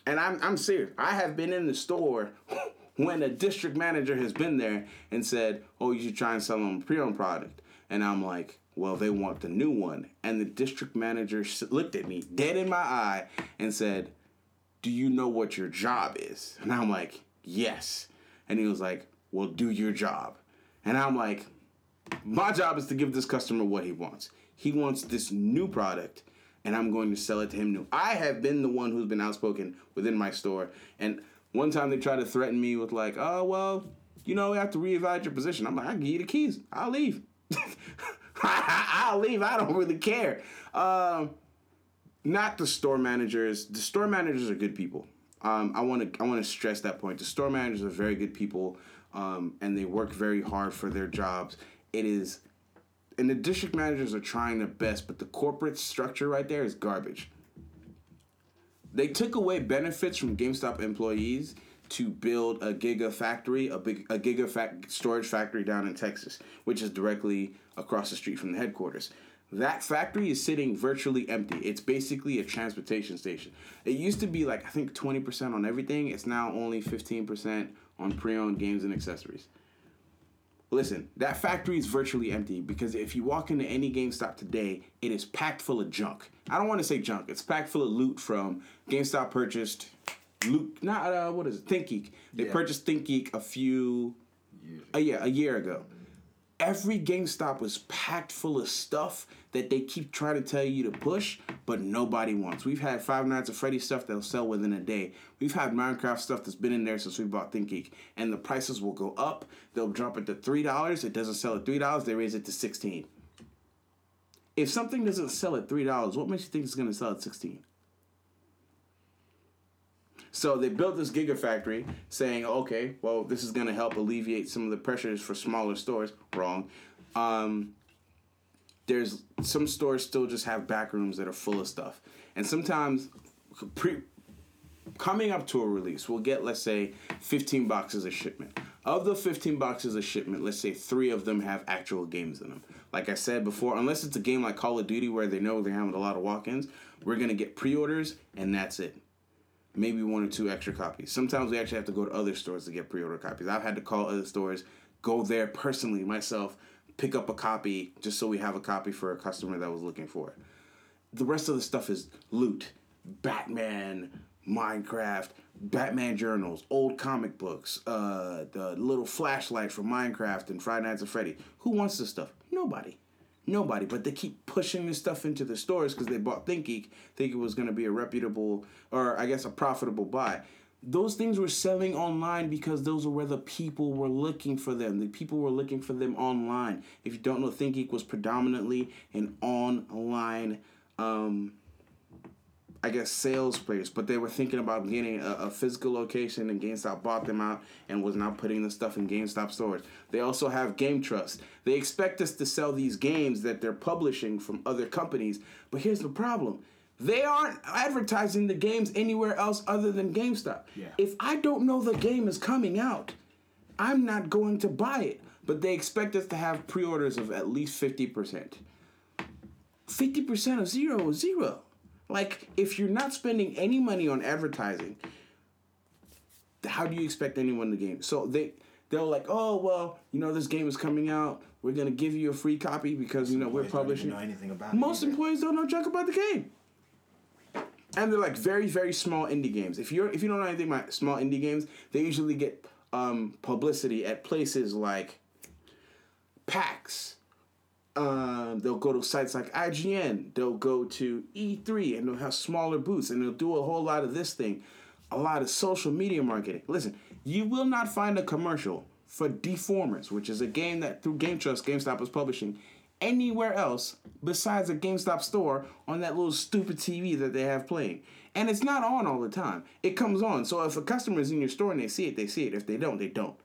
And I'm, I'm serious. I have been in the store when a district manager has been there and said, Oh, you should try and sell them a pre owned product. And I'm like, Well, they want the new one. And the district manager looked at me dead in my eye and said, Do you know what your job is? And I'm like, Yes. And he was like, Well, do your job. And I'm like, My job is to give this customer what he wants. He wants this new product and I'm going to sell it to him new. I have been the one who's been outspoken within my store. And one time they tried to threaten me with like, oh well, you know, we have to reevaluate your position. I'm like, I can give you the keys. I'll leave. I'll leave. I don't really care. Um, not the store managers. The store managers are good people. Um, I want to I want to stress that point. The store managers are very good people, um, and they work very hard for their jobs. It is and the district managers are trying their best, but the corporate structure right there is garbage. They took away benefits from GameStop employees to build a giga factory, a big a giga fac- storage factory down in Texas, which is directly across the street from the headquarters. That factory is sitting virtually empty. It's basically a transportation station. It used to be like I think 20% on everything. It's now only 15% on pre-owned games and accessories. Listen, that factory is virtually empty because if you walk into any GameStop today, it is packed full of junk. I don't want to say junk. It's packed full of loot from GameStop purchased loot. Not uh, what is it? ThinkGeek. They Yeah. purchased ThinkGeek a few, a yeah, a year ago. Every GameStop was packed full of stuff that they keep trying to tell you to push, but nobody wants. We've had Five Nights at Freddy's stuff that'll sell within a day. We've had Minecraft stuff that's been in there since we bought ThinkGeek, and the prices will go up. They'll drop it to three dollars. It doesn't sell at three dollars. They raise it to sixteen. If something doesn't sell at three dollars, what makes you think it's going to sell at sixteen? So they built this gigafactory saying, okay, well, this is going to help alleviate some of the pressures for smaller stores. Wrong. Um, there's some stores still just have back rooms that are full of stuff. And sometimes pre coming up to a release, we'll get let's say 15 boxes of shipment. Of the 15 boxes of shipment, let's say three of them have actual games in them. Like I said before, unless it's a game like Call of Duty where they know they're having a lot of walk-ins, we're gonna get pre-orders and that's it. Maybe one or two extra copies. Sometimes we actually have to go to other stores to get pre-order copies. I've had to call other stores, go there personally myself, pick up a copy just so we have a copy for a customer that was looking for it. The rest of the stuff is loot. Batman minecraft batman journals old comic books uh, the little flashlight from minecraft and friday nights at freddy who wants this stuff? Nobody nobody but they keep pushing this stuff into the stores because they bought ThinkGeek, think it was going to be a reputable or i guess a profitable buy those things were selling online because those were where the people were looking for them. The people were looking for them online. If you don't know, ThinkGeek was predominantly an online um, I guess sales place, but they were thinking about getting a, a, physical location, and GameStop bought them out and was now putting the stuff in GameStop stores. They also have Game Trust. They expect us to sell these games that they're publishing from other companies, but here's the problem. They aren't advertising the games anywhere else other than GameStop. Yeah. If I don't know the game is coming out, I'm not going to buy it. But they expect us to have pre orders of at least 50%. 50% of zero is zero. Like, if you're not spending any money on advertising, how do you expect anyone to game? So they they're like, oh well, you know this game is coming out. We're gonna give you a free copy because you know we're Employees don't even publishing. know anything about Most employees don't know jack about the game. And they're like very very small indie games. If you're if you don't know anything about small indie games, they usually get um, publicity at places like PAX. Um, they'll go to sites like IGN. They'll go to E3 and they'll have smaller booths and they'll do a whole lot of this thing, a lot of social media marketing. Listen, you will not find a commercial for Deformers, which is a game that through Game Trust GameStop is publishing, anywhere else besides a GameStop store on that little stupid TV that they have playing. And it's not on all the time. It comes on. So if a customer is in your store and they see it, they see it. If they don't, they don't.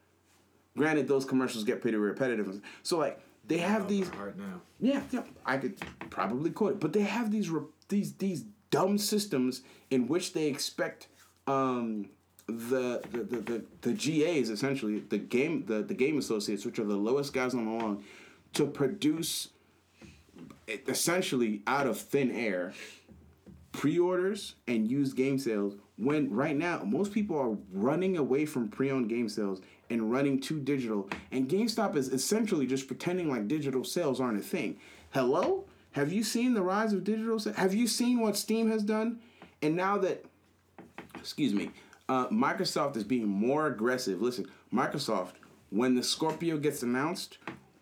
Granted, those commercials get pretty repetitive. So like they have these Hard now. yeah, yeah, I could probably quote it, but they have these re- these these dumb systems in which they expect um, the, the, the the the GAs essentially the game the the game associates, which are the lowest guys on the lawn, to produce essentially out of thin air pre-orders and used game sales when right now most people are running away from pre-owned game sales and running to digital and GameStop is essentially just pretending like digital sales aren't a thing. Hello? Have you seen the rise of digital sales? Have you seen what Steam has done? And now that excuse me, uh, Microsoft is being more aggressive. Listen, Microsoft, when the Scorpio gets announced,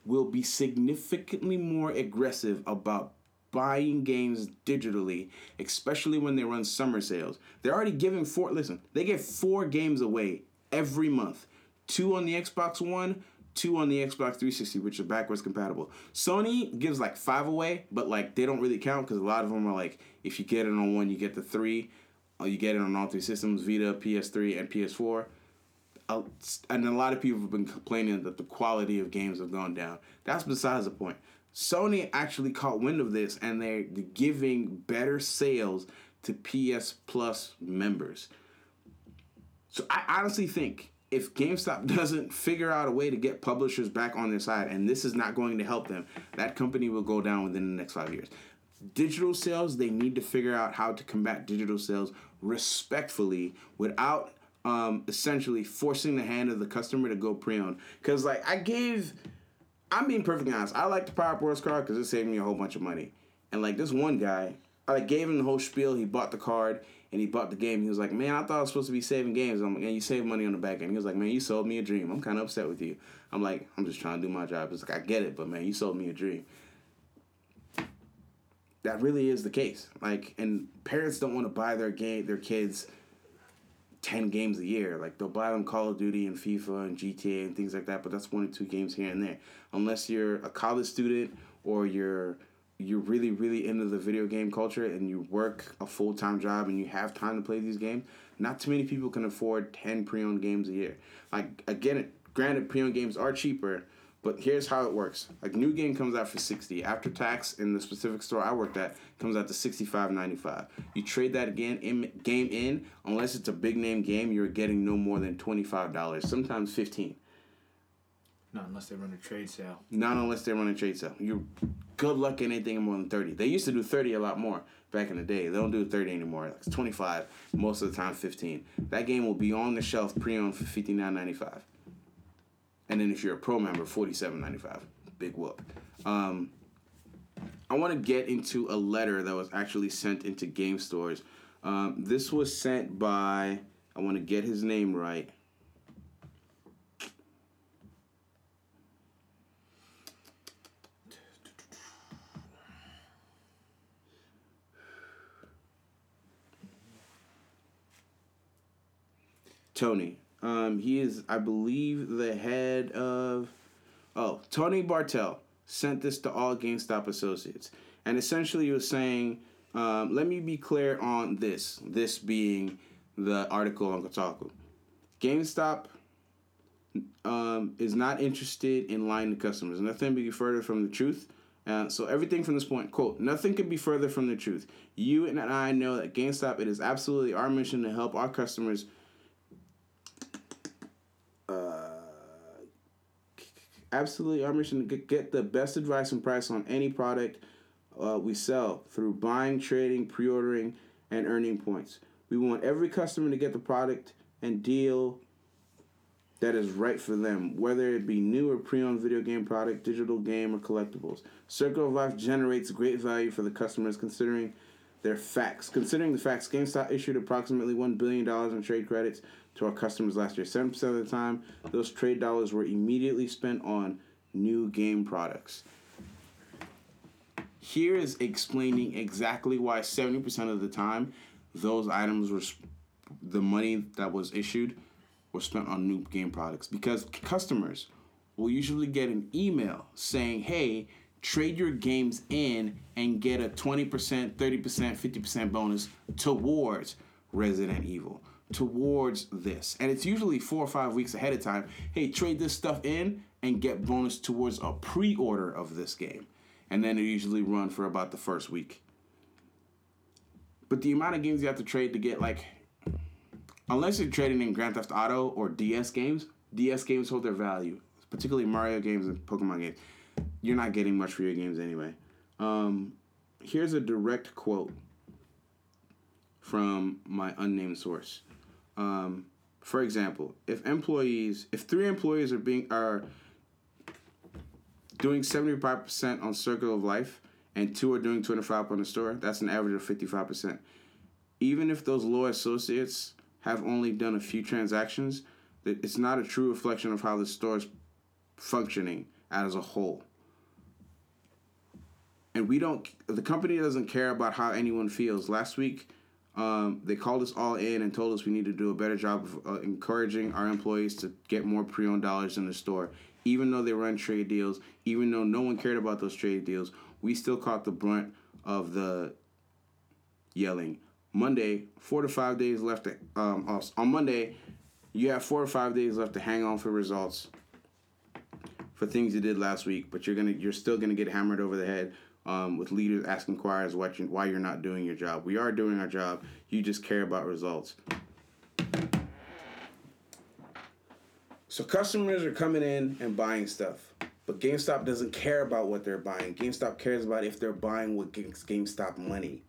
will be significantly more aggressive about buying games digitally, especially when they run summer sales. They're already giving four. Listen, they give four games away every month. Two on the Xbox One, two on the Xbox 360, which are backwards compatible. Sony gives like five away, but like they don't really count because a lot of them are like if you get it on one, you get the three. Or you get it on all three systems: Vita, PS3, and PS4 uh, and a lot of people have been complaining that the quality of games have gone down. That's besides the point. Sony actually caught wind of this and they're giving better sales to PS Plus members. So I honestly think if GameStop doesn't figure out a way to get publishers back on their side, and this is not going to help them, that company will go down within the next five years. Digital sales, they need to figure out how to combat digital sales respectfully without um, essentially forcing the hand of the customer to go pre-owned. Because like I gave, I'm being perfectly honest. I like the Power Rewards card because it saved me a whole bunch of money. And like this one guy, I like gave him the whole spiel. He bought the card and he bought the game. He was like, "Man, I thought I was supposed to be saving games." I'm like, "And you save money on the back end." He was like, "Man, you sold me a dream. I'm kind of upset with you." I'm like, "I'm just trying to do my job." It's like I get it, but man, you sold me a dream. That really is the case. Like, and parents don't want to buy their game, their kids. 10 games a year. Like they'll buy them Call of Duty and FIFA and GTA and things like that, but that's one or two games here and there. Unless you're a college student or you're you're really really into the video game culture and you work a full-time job and you have time to play these games, not too many people can afford 10 pre-owned games a year. Like again, granted pre-owned games are cheaper, but here's how it works. like new game comes out for 60. After tax in the specific store I worked at comes out to 65.95. You trade that again in game in unless it's a big name game, you're getting no more than twenty five dollars, sometimes fifteen. Not unless they run a trade sale. Not unless they run a trade sale. You good luck getting anything more than thirty. They used to do thirty a lot more back in the day. They don't do thirty anymore. It's twenty five. Most of the time, fifteen. That game will be on the shelf pre-owned for fifty nine ninety five. And then if you're a pro member, forty seven ninety five. Big whoop. Um, I want to get into a letter that was actually sent into game stores. Um, this was sent by. I want to get his name right. Tony. Um, he is, I believe, the head of. Oh, Tony Bartel sent this to all GameStop associates, and essentially he was saying, um, "Let me be clear on this. This being the article on Kotaku. GameStop um, is not interested in lying to customers. Nothing could be further from the truth. Uh, so everything from this point, quote, nothing could be further from the truth. You and I know that GameStop, it is absolutely our mission to help our customers absolutely our mission to get, the best advice and price on any product uh, we sell through buying, trading, pre-ordering, and earning points. We want every customer to get the product and deal that is right for them, whether it be new or pre-owned video game product, digital game, or collectibles. Circle of Life generates great value for the customers considering their facts. Considering the facts, GameStop issued approximately $1 billion in trade credits to our customers last year. 7% of the time, those trade dollars were immediately spent on new game products. Here is explaining exactly why 70% of the time those items were the money that was issued was spent on new game products because customers will usually get an email saying, "Hey, trade your games in and get a 20%, 30%, 50% bonus towards Resident Evil, towards this. And it's usually four or five weeks ahead of time. Hey, trade this stuff in and get bonus towards a pre order of this game. And then it usually run for about the first week. But the amount of games you have to trade to get, like, unless you're trading in Grand Theft Auto or DS games, DS games hold their value, particularly Mario games and Pokemon games you're not getting much for your games anyway. Um, here's a direct quote from my unnamed source. Um, for example, if employees, if three employees are being are doing seventy five percent on Circle of Life and two are doing twenty five on the store, that's an average of fifty five percent. Even if those low associates have only done a few transactions, it's not a true reflection of how the store is functioning as a whole and we don't the company doesn't care about how anyone feels last week um, they called us all in and told us we need to do a better job of uh, encouraging our employees to get more pre-owned dollars in the store. Even though they run trade deals even though no one cared about those trade deals we still caught the brunt of the yelling. Monday four to five days left to, um, on monday you have four or five days left to hang on for results for things you did last week, but you're gonna you're still gonna get hammered over the head um, with leaders asking choirs what you, why you're not doing your job. We are doing our job. You just care about results. So customers are coming in and buying stuff, but GameStop doesn't care about what they're buying. GameStop cares about if they're buying with GameStop money.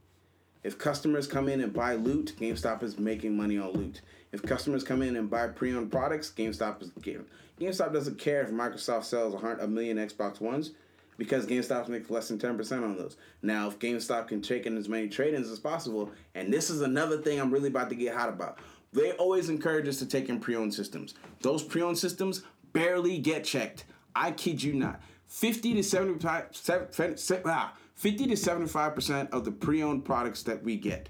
If customers come in and buy loot, GameStop is making money on loot. If customers come in and buy pre-owned products, GameStop is getting. GameStop doesn't care if Microsoft sells a million Xbox Ones because GameStop makes less than 10% on those. Now, if GameStop can take in as many trade-ins as possible, and this is another thing I'm really about to get hot about. They always encourage us to take in pre-owned systems. Those pre-owned systems barely get checked. I kid you not. 50 to 75 seven- se- ah, 50 to 75% of the pre-owned products that we get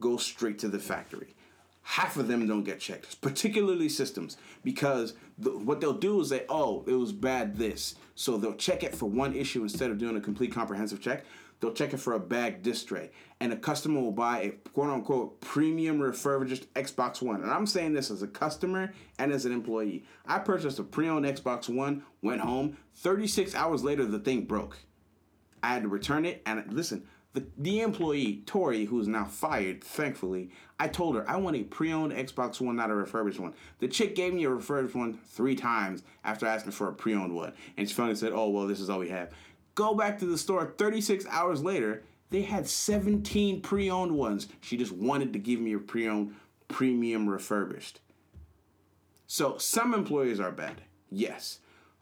go straight to the factory half of them don't get checked, particularly systems, because the, what they'll do is say, oh, it was bad this. So they'll check it for one issue instead of doing a complete comprehensive check. They'll check it for a bag disc tray. And a customer will buy a quote unquote premium refurbished Xbox One. And I'm saying this as a customer and as an employee. I purchased a pre owned Xbox One, went home. 36 hours later, the thing broke. I had to return it. And listen, The, the employee, Tori, who is now fired, thankfully, I told her I want a pre owned Xbox One, not a refurbished one. The chick gave me a refurbished one three times after asking for a pre owned one. And she finally said, Oh, well, this is all we have. Go back to the store 36 hours later, they had 17 pre owned ones. She just wanted to give me a pre owned premium refurbished. So some employers are bad, yes,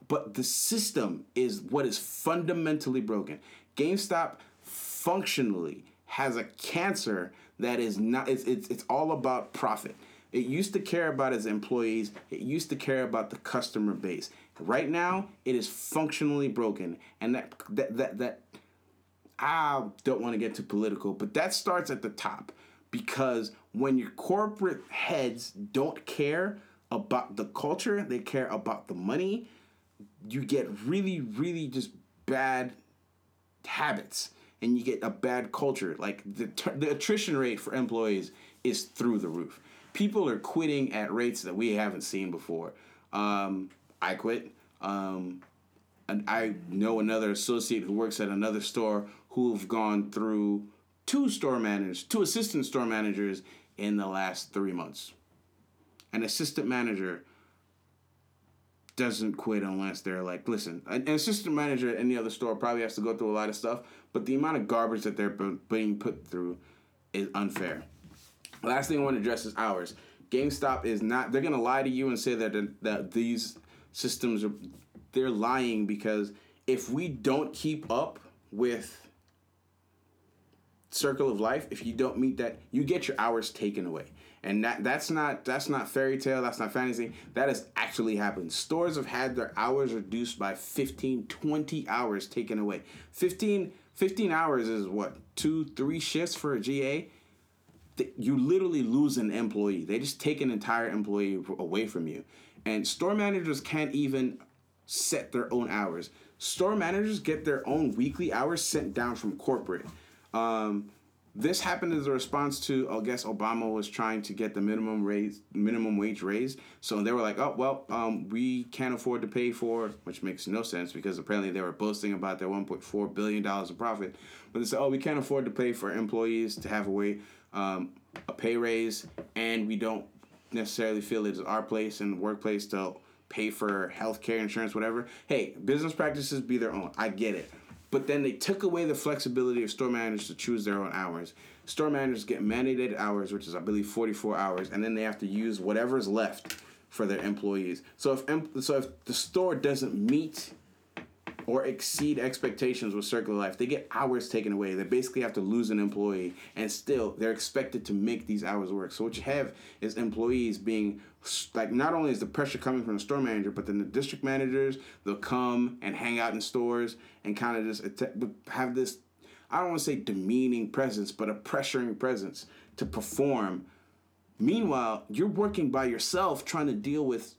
but the system is what is fundamentally broken. GameStop functionally has a cancer that is not. It's it's, it's all about profit. It used to care about its employees. It used to care about the customer base. Right now, it is functionally broken, and that that that that I don't want to get too political, but that starts at the top because when your corporate heads don't care about the culture, they care about the money, you get really, really just bad habits and you get a bad culture. Like the, the attrition rate for employees is through the roof. People are quitting at rates that we haven't seen before. Um, I quit. Um, and I know another associate who works at another store who've gone through two store managers, two assistant store managers in the last three months. An assistant manager doesn't quit unless they're like, listen, an an assistant manager at any other store probably has to go through a lot of stuff, but the amount of garbage that they're being put through is unfair. Last thing I want to address is hours. GameStop is not. They're gonna lie to you and say that that these systems are. They're lying because if we don't keep up with circle of life, if you don't meet that, you get your hours taken away. And that that's not that's not fairy tale, that's not fantasy. That has actually happened. Stores have had their hours reduced by 15, 20 hours taken away. 15, 15 hours is what? 2, 3 shifts for a GA. You literally lose an employee. They just take an entire employee away from you. And store managers can't even set their own hours. Store managers get their own weekly hours sent down from corporate. Um, this happened as a response to, I guess, Obama was trying to get the minimum raise, minimum wage raised. So they were like, "Oh well, um, we can't afford to pay for," which makes no sense because apparently they were boasting about their 1.4 billion dollars of profit. But they said, "Oh, we can't afford to pay for employees to have a way, um, a pay raise, and we don't necessarily feel it is our place the workplace to pay for health care, insurance, whatever. Hey, business practices be their own. I get it. But then they took away the flexibility of store managers to choose their own hours. Store managers get mandated hours, which is I believe 44 hours, and then they have to use whatever's left for their employees. So if so if the store doesn't meet or exceed expectations with circle of Life, they get hours taken away. They basically have to lose an employee, and still they're expected to make these hours work. So what you have is employees being like, not only is the pressure coming from the store manager, but then the district managers they'll come and hang out in stores and kind of just atta- have this. I don't want to say demeaning presence, but a pressuring presence to perform. Meanwhile, you're working by yourself trying to deal with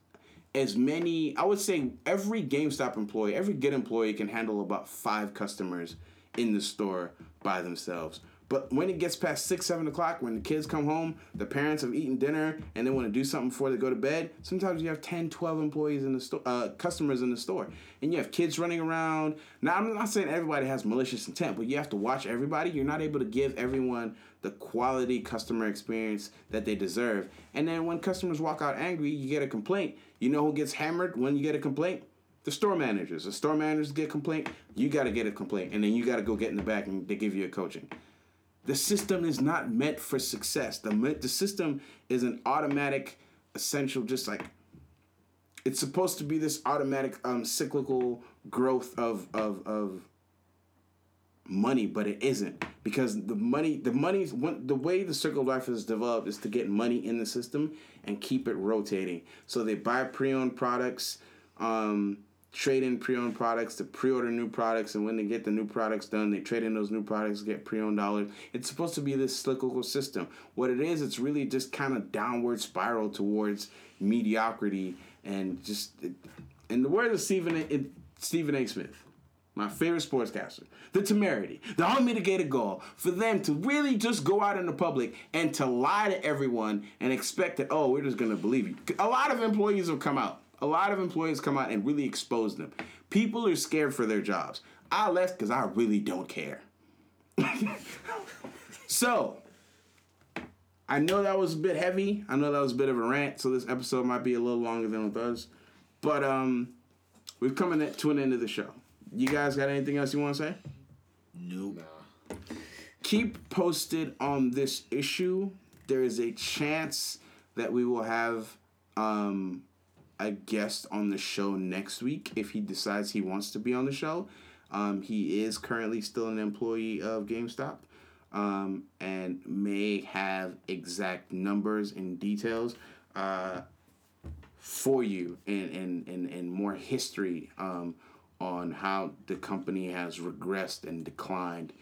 as many i would say every gamestop employee every good employee can handle about five customers in the store by themselves. But when it gets past six seven o'clock when the kids come home the parents have eaten dinner and they want to do something before they go to bed sometimes you have 10 12 employees in the store uh, customers in the store. And you have kids running around. Now i'm not saying everybody has malicious intent but you have to watch everybody. You're not able to give everyone the quality customer experience that they deserve and then when customers walk out angry you get a complaint you know who gets hammered when you get a complaint? The store managers. The store managers get complaint. You got to get a complaint, and then you got to go get in the back and they give you a coaching. The system is not meant for success. The the system is an automatic, essential, just like it's supposed to be this automatic, um, cyclical growth of of of money, but it isn't because the money, the money's money, the way the circle of life is developed is to get money in the system and keep it rotating. So they buy pre-owned products, um, trade in pre-owned products to pre-order new products, and when they get the new products done, they trade in those new products, get pre-owned dollars. It's supposed to be this cyclical system. What it is, it's really just kind of downward spiral towards mediocrity and just. In the words of Stephen A, Stephen A. Smith, my favorite sportscaster, the temerity, the unmitigated goal for them to really just go out in the public and to lie to everyone and expect that, oh, we're just going to believe you. A lot of employees have come out. A lot of employees come out and really expose them. People are scared for their jobs. I left because I really don't care. So, I know that was a bit heavy. I know that was a bit of a rant. So this episode might be a little longer than it does, but um, we've come to an end of the show. You guys got anything else you want to say? Nope. keep posted on this issue. There is a chance that we will have um, a guest on the show next week if he decides he wants to be on the show. Um, he is currently still an employee of GameStop um, and may have exact numbers and details uh, for you and, and, and, and more history um, on how the company has regressed and declined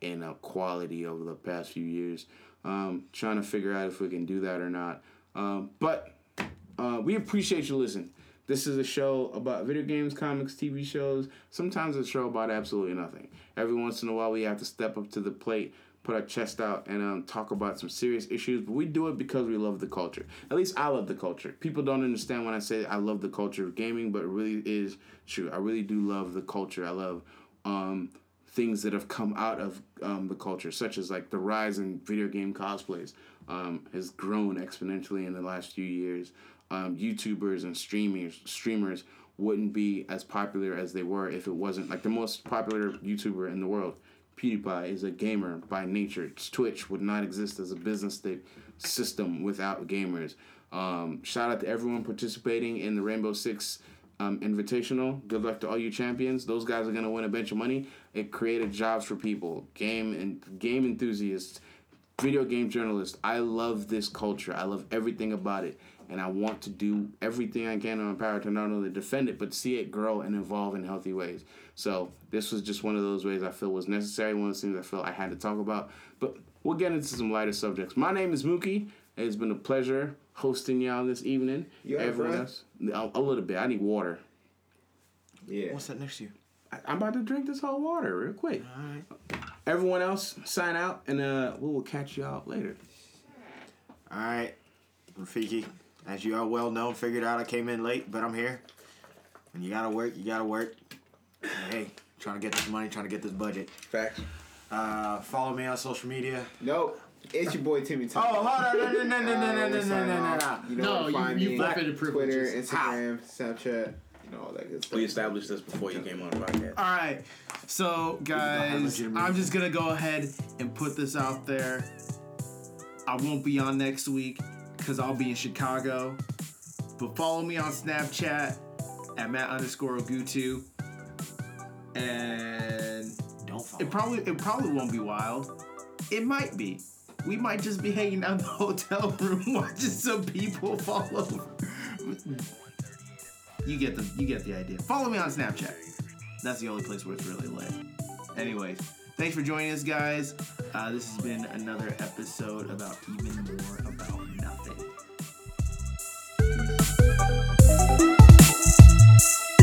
in uh, quality over the past few years. Um, trying to figure out if we can do that or not. Um, but uh, we appreciate you listening. This is a show about video games, comics, TV shows. Sometimes a show about absolutely nothing. Every once in a while, we have to step up to the plate, put our chest out, and um, talk about some serious issues. But we do it because we love the culture. At least I love the culture. People don't understand when I say I love the culture of gaming, but it really is true. I really do love the culture. I love um, things that have come out of um, the culture, such as like the rise in video game cosplays, um, has grown exponentially in the last few years. Um, YouTubers and streamers streamers wouldn't be as popular as they were if it wasn't like the most popular YouTuber in the world. PewDiePie is a gamer by nature. Twitch would not exist as a business system without gamers. Um, shout out to everyone participating in the Rainbow Six um, Invitational. Good luck to all you champions. Those guys are gonna win a bunch of money. It created jobs for people, game and game enthusiasts, video game journalists. I love this culture. I love everything about it, and I want to do everything I can in my power to not only defend it but see it grow and evolve in healthy ways. So this was just one of those ways I feel was necessary. One of those things I feel I had to talk about. But we'll get into some lighter subjects. My name is Mookie. It's been a pleasure hosting y'all this evening. You Everyone bro? else, a, a little bit. I need water. Yeah. What's that next to you? I, I'm about to drink this whole water real quick. All right. Everyone else, sign out, and uh, we will catch y'all later. All right, Rafiki. As you are well known, figured out I came in late, but I'm here. When you gotta work, you gotta work. And hey, trying to get this money, trying to get this budget. Facts. Uh, follow me on social media. Nope. It's your boy Timmy Tom. Oh, hold on, no, no, no, no, no, no, no, no, no, no, no. You know No, where you- find you me. forfeited Twitter, privileges. Instagram, Snapchat, you know all that good stuff. We established this before you came on the podcast. All right. So, guys, I'm just going to go ahead and put this out there. I won't be on next week because I'll be in Chicago. But follow me on Snapchat at Matt underscore Gutu. And Don't follow. it probably it probably won't be wild. It might be. We might just be hanging out in the hotel room watching some people fall over. You get the you get the idea. Follow me on Snapchat. That's the only place where it's really lit. Anyways, thanks for joining us, guys. Uh, this has been another episode about even more about